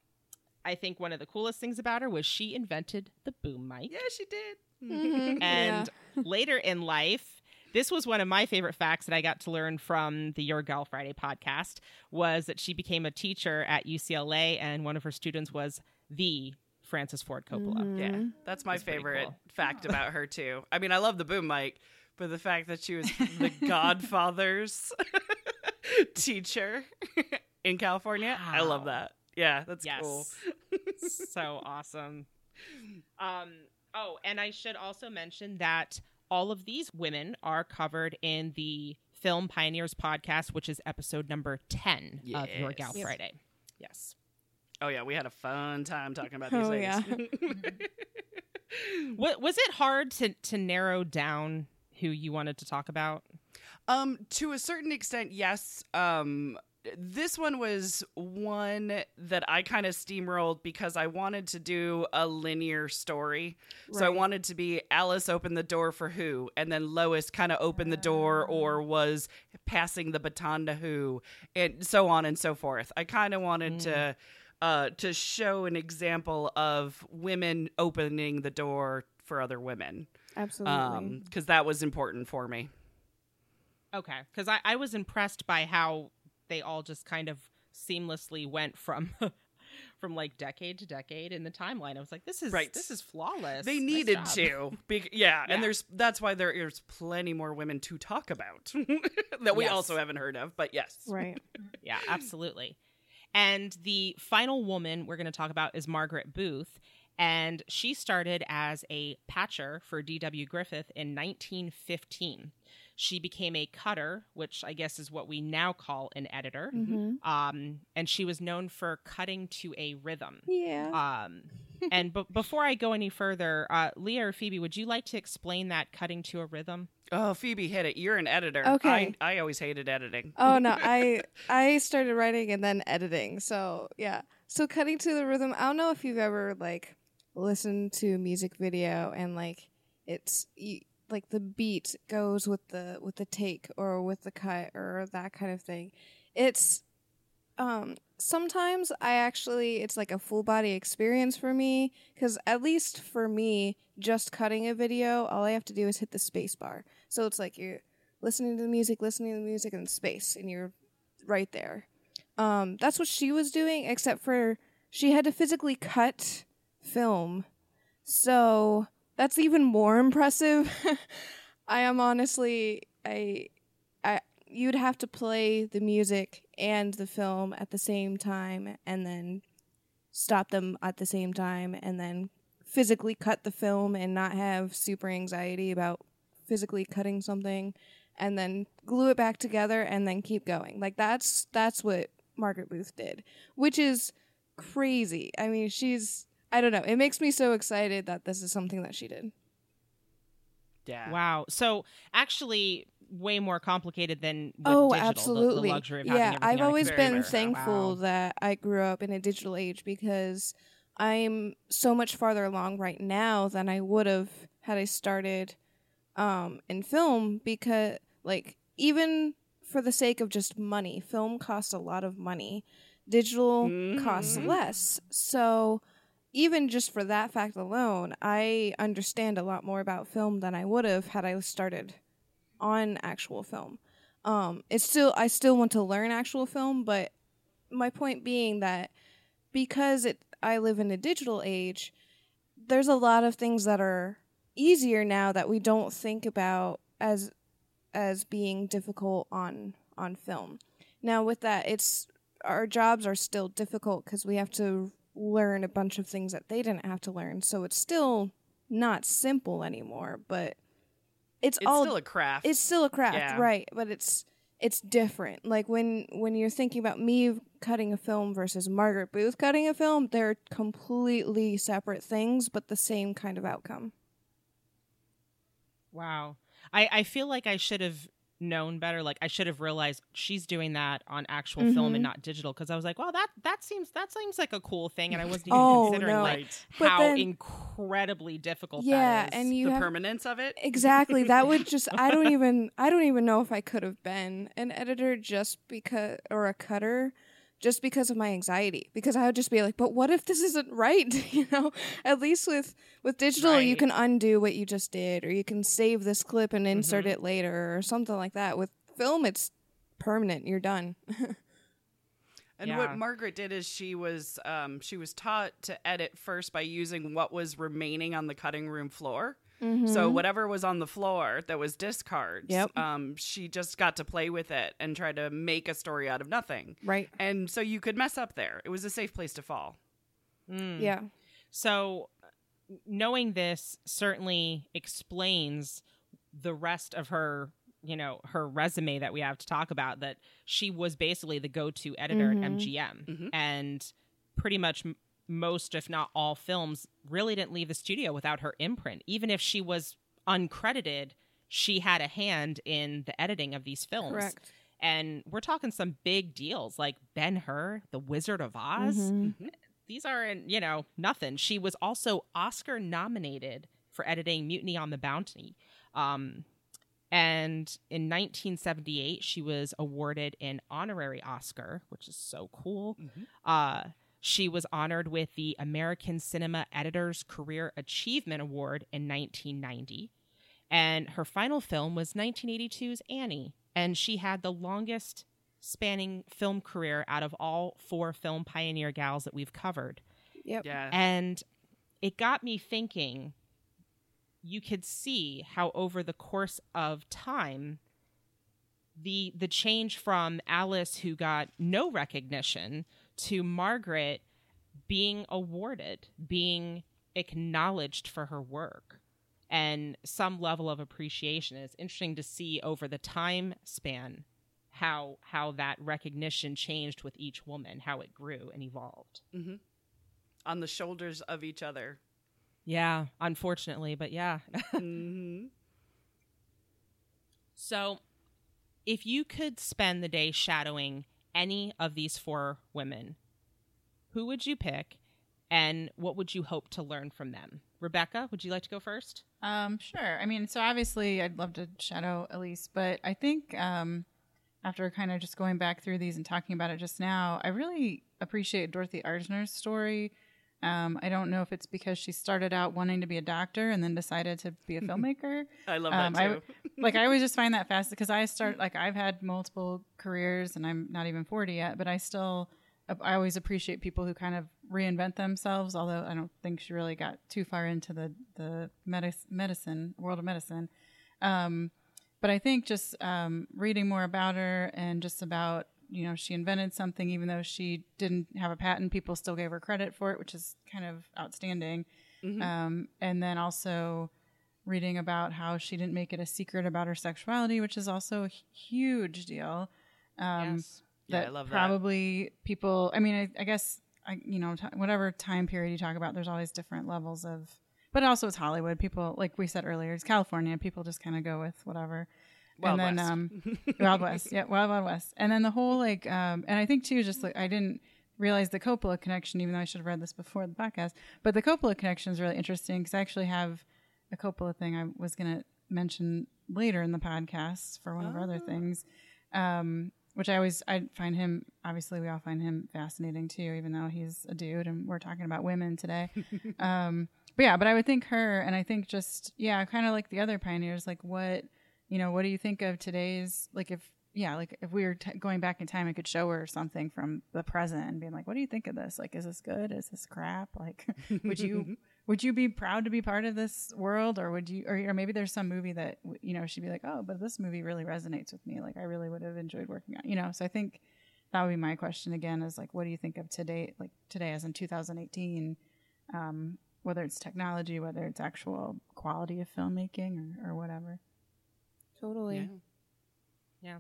I think one of the coolest things about her was she invented the boom mic. Yeah, she did. Mhm. And later in life, this was one of my favorite facts that I got to learn from the Your Gal Friday podcast was that she became a teacher at UCLA and one of her students was the Francis Ford Coppola. Mhm. Yeah, that's my That's favorite cool. fact about her too. I mean, I love the boom mic, but the fact that she was the Godfather's teacher in California, I love that. Yeah, that's yes. cool. so awesome. Um, oh, and I should also mention that all of these women are covered in the Film Pioneers podcast, which is episode number 10 of Your Gal Yes. Friday. Yes. Oh yeah, we had a fun time talking about these Oh, things. Wa- was it hard to, to narrow down who you wanted to talk about? Um, to a certain extent, yes. Um, this one was one that I kind of steamrolled because I wanted to do a linear story. So I wanted to be Alice opened the door for who, and then Lois kind of opened the door ah. or was passing the baton to who, and so on and so forth. I kind of wanted to. Mm. Uh, to show an example of women opening the door for other women, Absolutely. Um, because that was important for me. Okay. Because I, I was impressed by how they all just kind of seamlessly went from. From like decade to decade in the timeline, I was like, "This is Right. This is flawless." They needed job. to. Be- yeah, Yeah. and there's that's why there is plenty more women to talk about that we Yes. also haven't heard of. But yes, right. Yeah, absolutely. And the final woman we're going to talk about is Margaret Booth. And she started as a patcher for D.W. Griffith in 1915. She became a cutter, which I guess is what we now call an editor. hmm Um, and she was known for cutting to a rhythm. Yeah. Um, and b- before I go any further, uh, Leah or Phoebe, would you like to explain that cutting to a rhythm? Oh, Phoebe hit it. You're an editor. Okay. I, I always hated editing. Oh no, I I started writing and then editing. So yeah. So cutting to the rhythm. I don't know if you've ever like listened to a music video and like it's you, like the beat goes with the with the take or with the cut or that kind of thing. It's um sometimes I actually it's like a full body experience for me cuz at least for me just cutting a video all I have to do is hit the space bar. So it's like you're listening to the music, listening to the music and space and you're right there. Um that's what she was doing except for she had to physically cut film. So that's even more impressive. I am honestly I I you'd have to play the music and the film at the same time and then stop them at the same time and then physically cut the film and not have super anxiety about physically cutting something and then glue it back together and then keep going. Like that's that's what Margaret Booth did, which is crazy. I mean, she's I don't know. It makes me so excited that this is something that she did. Yeah. Wow. So actually, way more complicated than with oh, digital, absolutely. The, luxury of yeah, everything I've always been computer. thankful Wow. that I grew up in a digital age because I'm so much farther along right now than I would have had I started um, in film because, like, even for the sake of just money, film costs a lot of money. Digital costs Mhm. less. So even just for that fact alone, I understand a lot more about film than I would have had I started on actual film. Um, it's still I still want to learn actual film, but my point being that because it I live in a digital age, there's a lot of things that are easier now that we don't think about as as being difficult on on film. Now with that, it's our jobs are still difficult because we have to learn a bunch of things that they didn't have to learn. So it's still not simple anymore, but it's, It's all still a craft. it's still a craft, Yeah. right? But it's it's different. Like when when you're thinking about me cutting a film versus Margaret Booth cutting a film, they're completely separate things, but the same kind of outcome. Wow. I, I feel like I should have known better. Like I should have realized she's doing that on actual film Mhm. and not digital. Because I was like, well, that that seems that seems like a cool thing, and I wasn't even Oh, considering no. like. But how then- incredibly difficult yeah, that is. and you the have permanence of it. exactly that would just I don't even I don't even know if I could have been an editor just because or a cutter just because of my anxiety because I would just be like but what if this isn't right you know at least with with digital you can undo what you just did or you can save this clip and insert Mhm. it later or something like that with film it's permanent you're done And Yeah. what Margaret did is she was um, she was taught to edit first by using what was remaining on the cutting room floor. So whatever was on the floor that was discards, Yep. um, she just got to play with it and try to make a story out of nothing. right And so you could mess up there. It was a safe place to fall. Mm. yeah So, knowing this certainly explains the rest of her, you know, her resume that we have to talk about. That she was basically the go-to editor Mhm. at MGM, Mhm. and pretty much m- most, if not all, films really didn't leave the studio without her imprint. Even if she was uncredited, she had a hand in the editing of these films. correct And we're talking some big deals like Ben Hur, The Wizard of Oz Mhm. these aren't you know nothing she was also oscar nominated for editing mutiny on the bounty um, and in 1978 she was awarded an honorary oscar which is so cool Mhm. uh, she was honored with the american cinema editors career achievement award in 1990 and her final film was 1982's annie and she had the longest spanning film career out of all four film pioneer gals that we've covered. yep Yeah. And it got me thinking you could see how over the course of time the the change from Alice who got no recognition to Margaret being awarded, being acknowledged for her work and some level of appreciation. It's interesting to see over the time span how how that recognition changed with each woman, how it grew and evolved. hmm On the shoulders of each other. Yeah, unfortunately, but yeah. hmm so, if you could spend the day shadowing any of these four women, who would you pick and what would you hope to learn from them? Rebecca, would you like to go first? Um, sure. I mean, so obviously, I'd love to shadow Elise, but I think um, after kind of just going back through these and talking about it just now, I really appreciate Dorothy Arzner's story. Um, I don't know if it's because she started out wanting to be a doctor and then decided to be a filmmaker. I love Um, that I too. w- like I always just find that fast because I start like I've had multiple careers and I'm not even 40 yet, but I still I always appreciate people who kind of reinvent themselves. Although I don't think she really got too far into the the medic- medicine world of medicine. Um, but I think just um, reading more about her and just about you know she invented something even though she didn't have a patent, people still gave her credit for it, which is kind of outstanding. Um, and then also reading about how she didn't make it a secret about her sexuality, which is also a huge deal. Um, yes. Yeah, that I love that. probably people. I mean, I, I guess I, you know, t- whatever time period you talk about, there's always different levels of. But also, it's Hollywood. People, like we said earlier, it's California. People just kind of go with whatever. Wild and then, West. um, Wild West, yeah, Wild Wild West. And then the whole like, um, and I think too, just like I didn't realize the Coppola connection, even though I should have read this before the podcast. But the Coppola connection is really interesting because I actually have a Coppola thing I was going to mention later in the podcast for one of our other things. Um, which I always I find him obviously we all find him fascinating too, even though he's a dude and we're talking about women today. um, but yeah, but I would think her, and I think just yeah, kind of like the other pioneers. Like what you know, what do you think of today's like if yeah, like if we were t- going back in time, I could show her something from the present and being like, "What do you think of this? Like, is this good? Is this crap? Like, would you would you be proud to be part of this world, or would you, or, or maybe there's some movie that you know she'd be like, "Oh, but this movie really resonates with me. Like, I really would have enjoyed working on." You know, so I think that would be my question again: is like, what do you think of today, like today as in 2018? Um, whether it's technology, whether it's actual quality of filmmaking, or, or whatever. Totally. Yeah. Yeah.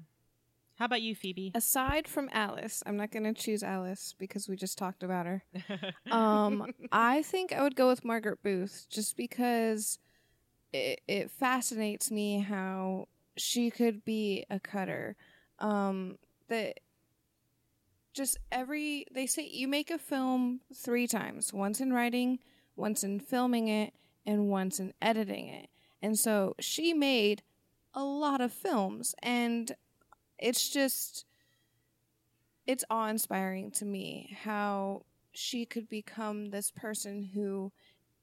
How about you, Phoebe? Aside from Alice, I'm not going to choose Alice because we just talked about her. um, I think I would go with Margaret Booth just because it, it fascinates me how she could be a cutter. Um, that just every they say you make a film three times once in writing, once in filming it, and once in editing it. And so she made a lot of films, and it's just it's awe inspiring to me how she could become this person who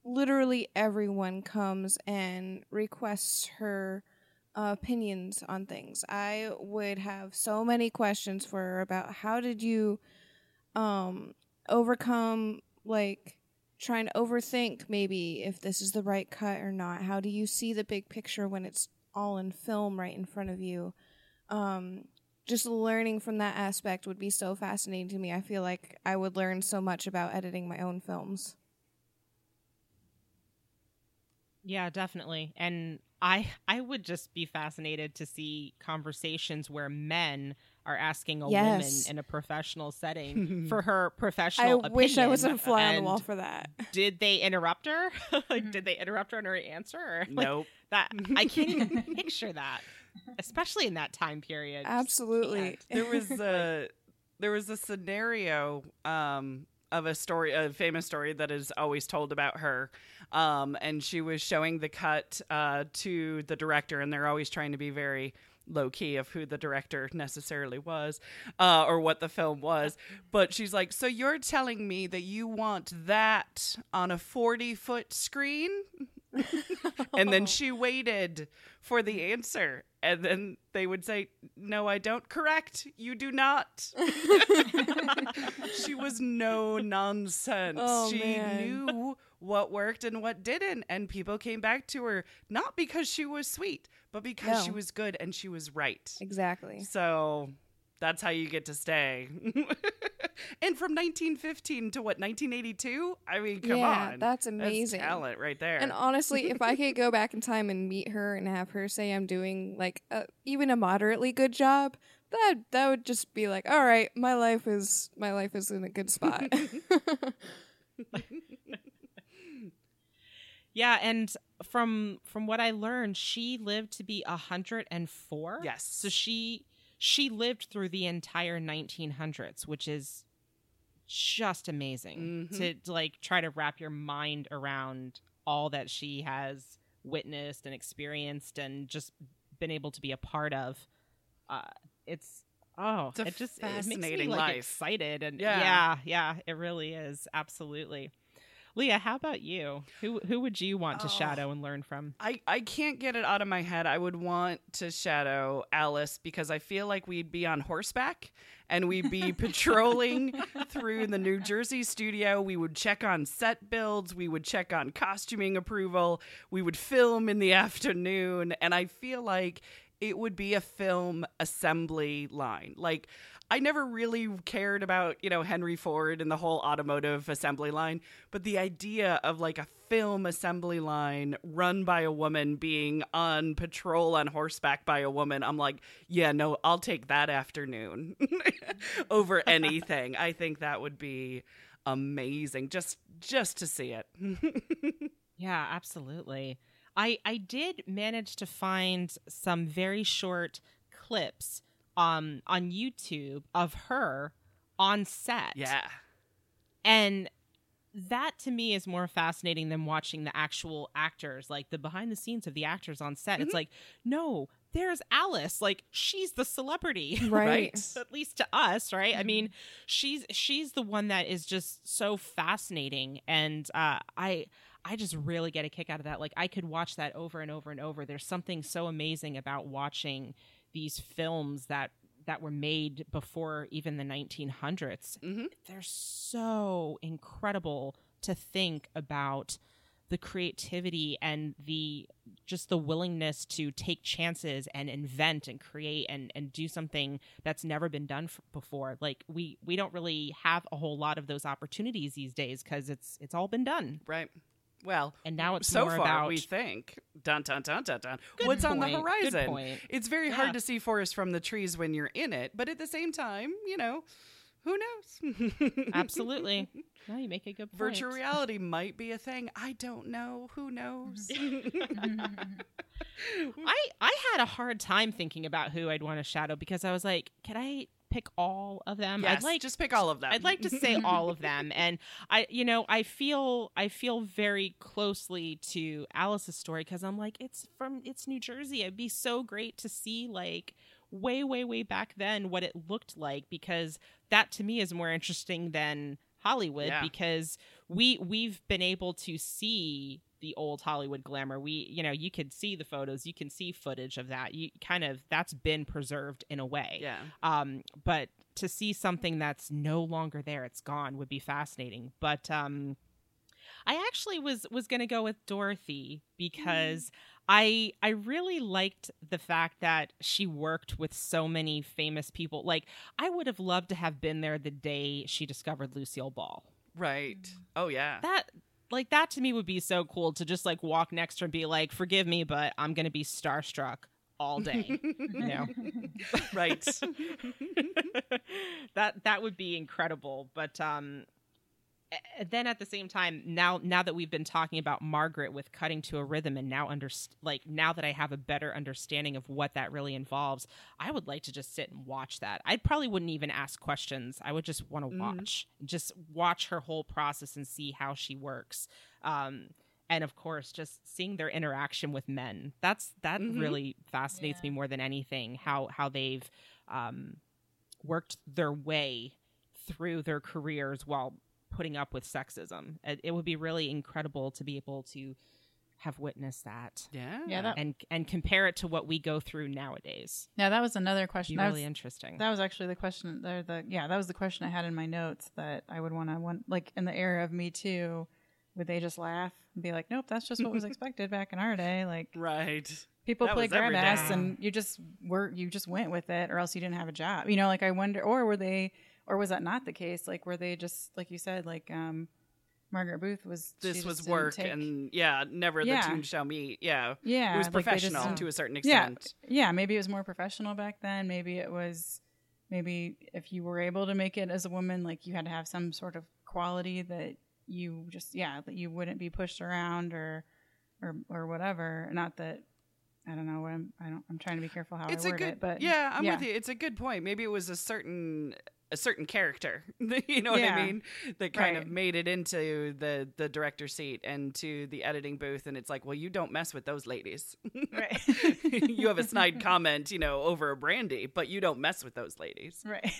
literally everyone comes and requests her uh, opinions on things. I would have so many questions for her about how did you um, overcome like trying to overthink maybe if this is the right cut or not. How do you see the big picture when it's all in film right in front of you? Um, just learning from that aspect would be so fascinating to me. I feel like I would learn so much about editing my own films. Yeah, definitely. And I I would just be fascinated to see conversations where men are asking a Yes. woman in a professional setting for her professional. I professional wish I was a opinion. fly on the wall for that. Did they interrupt her? like, did they interrupt her in her answer? Or, like, Nope. that I can't even picture that, especially in that time period. Absolutely. there was a there was a scenario um of a story a famous story that is always told about her um and she was showing the cut uh to the director and they're always trying to be very low key of who the director necessarily was uh or what the film was. But she's like so you're telling me that you want that on a 40 foot screen? And then she waited for the answer. And then they would say no i don't. Correct. You do not. She was no nonsense. Oh, she man. knew what worked and what didn't. And people came back to her not because she was sweet but because she was good and she was right Exactly. so that's how you get to stay and from 1915 to what 1982 i mean come Yeah, on that's amazing. talent right there And honestly, if I could go back in time and meet her and have her say I'm doing like a, even a moderately good job, that that would just be like, all right, my life is my life is in a good spot. Yeah, and from from what I learned, she lived to be a hundred and four. Yes. So she she lived through the entire 1900s, which is just amazing Mhm. to, to like try to wrap your mind around all that she has witnessed and experienced and just been able to be a part of. Uh, it's oh, It's it just it makes me fascinating like life. excited and Yeah. yeah, yeah, it really is absolutely. Leah, how about you? Who who would you want to Oh. shadow and learn from? I, I can't get it out of my head. I would want to shadow Alice because I feel like we'd be on horseback and we'd be patrolling through the New Jersey studio. We would check on set builds, we would check on costuming approval, we would film in the afternoon. And I feel like it would be a film assembly line. Like, I never really cared about, you know, Henry Ford and the whole automotive assembly line, but the idea of like a film assembly line run by a woman being on patrol on horseback by a woman, I'm like, yeah, no, I'll take that afternoon over anything. I think that would be amazing just just to see it. Yeah, absolutely. I I did manage to find some very short clips um on YouTube of her on set. yeah. And that to me is more fascinating than watching the actual actors, like the behind the scenes of the actors on set. It's like, no, there's Alice. Like she's the celebrity. Right. at least to us right i mean she's she's the one that is just so fascinating and uh i i just really get a kick out of that like i could watch that over and over and over there's something so amazing about watching these films that that were made before even the 1900s Mhm. they're so incredible to think about the creativity and the just the willingness to take chances and invent and create and and do something that's never been done f- before like we we don't really have a whole lot of those opportunities these days because it's it's all been done Right. Well, and now it's so more far about we think dun dun dun dun dun. Good What's on the point. Horizon? point. It's very Yeah. hard to see forest from the trees when you're in it, but at the same time, you know, who knows? absolutely no you make a good point Virtual reality might be a thing. I don't know. Who knows? I I had a hard time thinking about who I'd want to shadow because I was like, can I pick all of them? yes, I'd like just pick all of them. I'd like to say all of them, and I, you know, I feel I feel very closely to Alice's story because I'm like, it's from it's New Jersey. It'd be so great to see like way, way, way back then what it looked like because that to me is more interesting than Hollywood Yeah. because we we've been able to see the old Hollywood glamour. We, you know, you could see the photos, you can see footage of that. You kind of that's been preserved in a way. yeah. Um, but to see something that's no longer there, it's gone, would be fascinating. But um, I actually was was gonna go with Dorothy because I I really liked the fact that she worked with so many famous people. Like I would have loved to have been there the day she discovered Lucille Ball. Right. Oh yeah. That like that to me would be so cool to just like walk next to her and be like, "Forgive me, but I'm gonna be starstruck all day." you know. right. that that would be incredible but um a- then at the same time now now that we've been talking about margaret with cutting to a rhythm and now under like now that i have a better understanding of what that really involves i would like to just sit and watch that i probably wouldn't even ask questions i would just want to Mhm. watch just watch her whole process and see how she works um and of course just seeing their interaction with men that's that Mhm. really fascinates Yeah. me more than anything how how they've um worked their way through their careers while putting up with sexism. It, it would be really incredible to be able to have witnessed that Yeah. Yeah, that- and and compare it to what we go through nowadays. Yeah, that was another question. That really was, interesting. that was actually the question. There, the yeah, that was the question I had in my notes that I would want to want like in the era of Me Too, would they just laugh and be like, "Nope, that's just what was expected back in our day." Like Right. people That play was grab ass, and you just were you just went with it, or else you didn't have a job. You know, like I wonder, or were they, or was that not the case? Like were they just like you said, like um, Margaret Booth was. This was work take- and yeah, never Yeah. the tune shall meet. Yeah. yeah, it was like, professional didn't- to a certain extent. yeah, maybe it was more professional back then. Maybe it was, maybe if you were able to make it as a woman, like you had to have some sort of quality that you just, yeah, that you wouldn't be pushed around or, or, or whatever. Not that, I don't know. I'm, I don't, I'm trying to be careful how It's I a word good it, but yeah, I'm yeah. with you. It's a good point. Maybe it was a certain a certain character. you know what I mean? That kind of made it into the the director's seat and to the editing booth, and it's like, well, you don't mess with those ladies. Right. you have a snide comment, you know, over a brandy, but you don't mess with those ladies. right.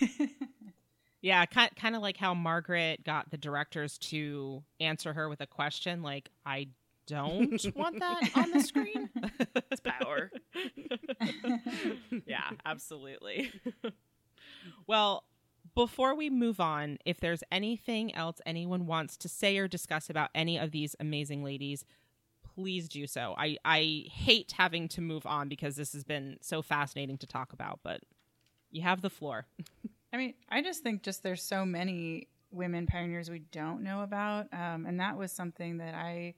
Yeah, kind kind of like how Margaret got the directors to answer her with a question like, "I don't want that on the screen." It's power. yeah, absolutely. well, before we move on, if there's anything else anyone wants to say or discuss about any of these amazing ladies, please do so. I I hate having to move on because this has been so fascinating to talk about, but you have the floor. I mean, I just think just there's so many women pioneers we don't know about, um, and that was something that I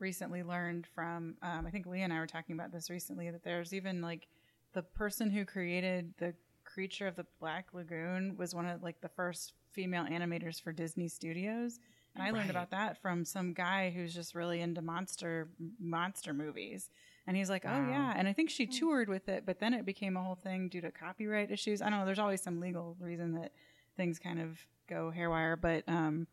recently learned from. Um, I think Leah and I were talking about this recently. That there's even like the person who created the creature of the Black Lagoon was one of like the first female animators for Disney Studios, and I learned about that from some guy who's just really into monster monster movies. And he's like, oh Wow. yeah, and I think she toured with it, but then it became a whole thing due to copyright issues. I don't know. There's always some legal reason that things kind of go haywire, but um,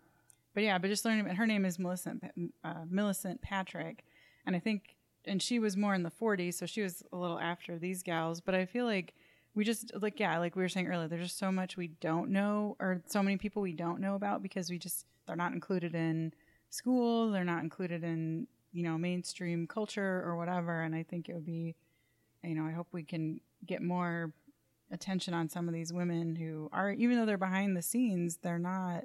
but yeah, but just learning. Her name is Millicent uh, Millicent Patrick, and I think, and she was more in the 40s, so she was a little after these gals. But I feel like we just like yeah, like we were saying earlier, there's just so much we don't know, or so many people we don't know about because we just they're not included in school, they're not included in you know mainstream culture or whatever. And I think it would be, you know, I hope we can get more attention on some of these women who are even though they're behind the scenes, they're not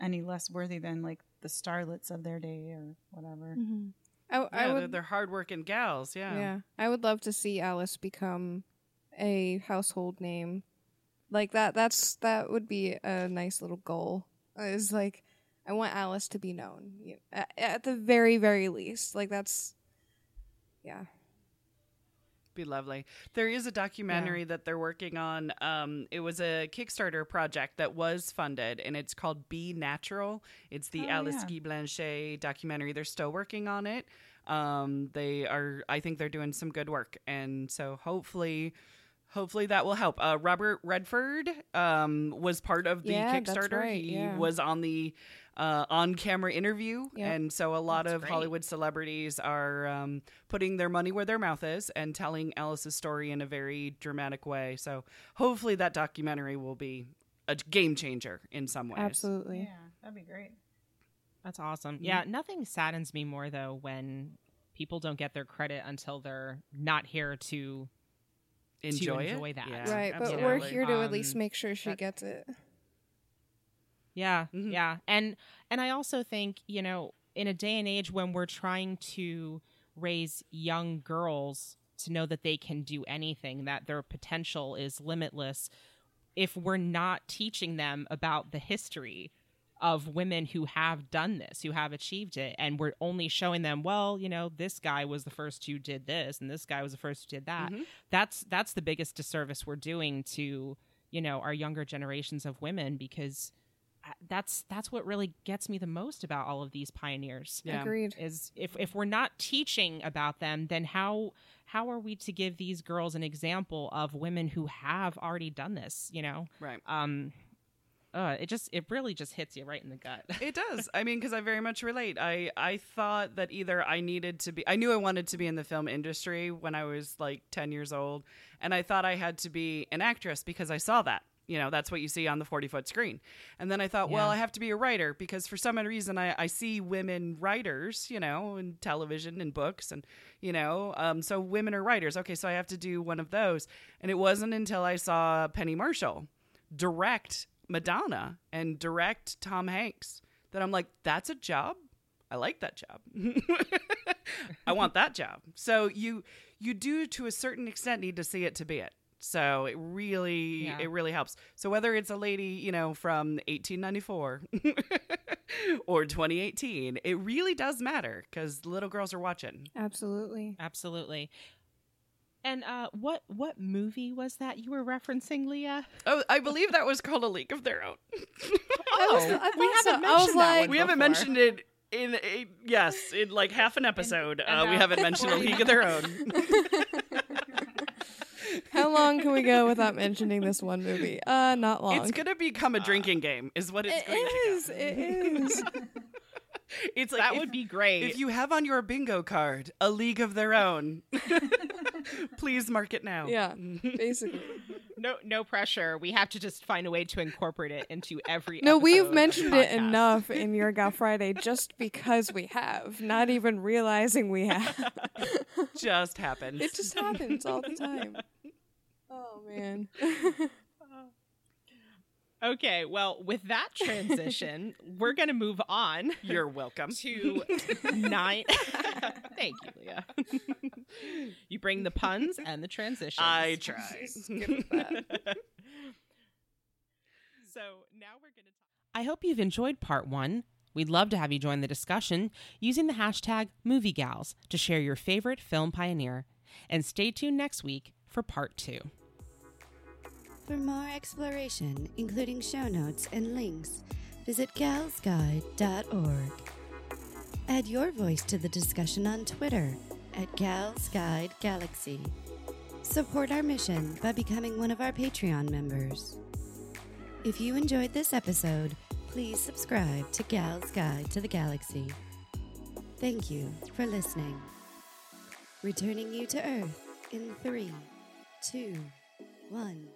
any less worthy than like the starlets of their day or whatever. Mm-hmm. I, I Yeah, they're, would. they're hardworking gals. Yeah. Yeah, I would love to see Alice become a household name like that. That's that would be a nice little goal. Is like I want Alice to be known you- at, at the very very least. Like that's yeah. Be lovely. There is a documentary that they're working on. Um, it was a Kickstarter project that was funded, and it's called Be Natural. It's the Oh, Alice yeah. Guy Blaché documentary. They're still working on it. Um, they are. I think they're doing some good work, and so hopefully. Hopefully that will help. Uh, Robert Redford um, was part of the Yeah, Kickstarter. right, he yeah. was on the uh, on-camera interview, Yep. and so a lot That's of great. Hollywood celebrities are um, putting their money where their mouth is and telling Alice's story in a very dramatic way. So hopefully that documentary will be a game changer in some ways. Absolutely. Yeah, that'd be great. That's awesome. Mm-hmm. Yeah, nothing saddens me more though when people don't get their credit until they're not here to Enjoy, it. enjoy that. Yeah, right, but we're here to at least Um, make sure she that- gets it. Yeah, Mhm. yeah, and and I also think you know in a day and age when we're trying to raise young girls to know that they can do anything, that their potential is limitless, if we're not teaching them about the history of women who have done this, who have achieved it, and we're only showing them, well, you know, this guy was the first who did this, and this guy was the first who did that. Mhm. That's that's the biggest disservice we're doing to you know our younger generations of women because uh, that's that's what really gets me the most about all of these pioneers Yeah. Agreed. is if if we're not teaching about them then how how are we to give these girls an example of women who have already done this you know Right. um uh it just it really just hits you right in the gut It does. I mean, because I very much relate. I I thought that either I needed to be. I knew I wanted to be in the film industry when I was like ten years old, and I thought I had to be an actress because I saw that. You know, that's what you see on the forty foot screen. And then I thought, well, I have to be a writer because for some reason I, I see women writers. You know, in television and books, and you know, um, so women are writers. Okay, so I have to do one of those. And it wasn't until I saw Penny Marshall direct Madonna and direct Tom Hanks that I'm like, that's a job. I like that job. I want that job. So you you do to a certain extent need to see it to be it. So it really Yeah. it really helps. So whether it's a lady, you know, from 1894 or 2018, it really does matter cuz little girls are watching. Absolutely. absolutely and uh what what movie was that you were referencing leah Oh, I believe that was called A League of Their Own. oh, we haven't mentioned that one we haven't mentioned it in a, yes in like half an episode uh, we haven't mentioned a league of their own How How long can we go without mentioning this one movie? Uh, not long. It's gonna become a drinking game, is what it's It going is. It is. to become. It's like that if- would be great. If you have on your bingo card a league of their own, please mark it now. yeah, basically. no no pressure. We have to just find a way to incorporate it into every No, we've mentioned it enough in Your Gal Friday just because we have, not even realizing we have. Just happens. It just happens all the time. Oh man. Okay, well, with that transition, we're going to move on You're welcome. to nine. Thank you, Leah. you bring the puns and the transitions. I try. So now we're going to talk. I hope you've enjoyed part one. We'd love to have you join the discussion using the hashtag MovieGals to share your favorite film pioneer. And stay tuned next week for part two. For more exploration, including show notes and links, visit galsguide.org. Add your voice to the discussion on Twitter at Gals Guide Galaxy. Support our mission by becoming one of our Patreon members. If you enjoyed this episode, please subscribe to Gal's Guide to the Galaxy. Thank you for listening. Returning you to Earth in three, two, one.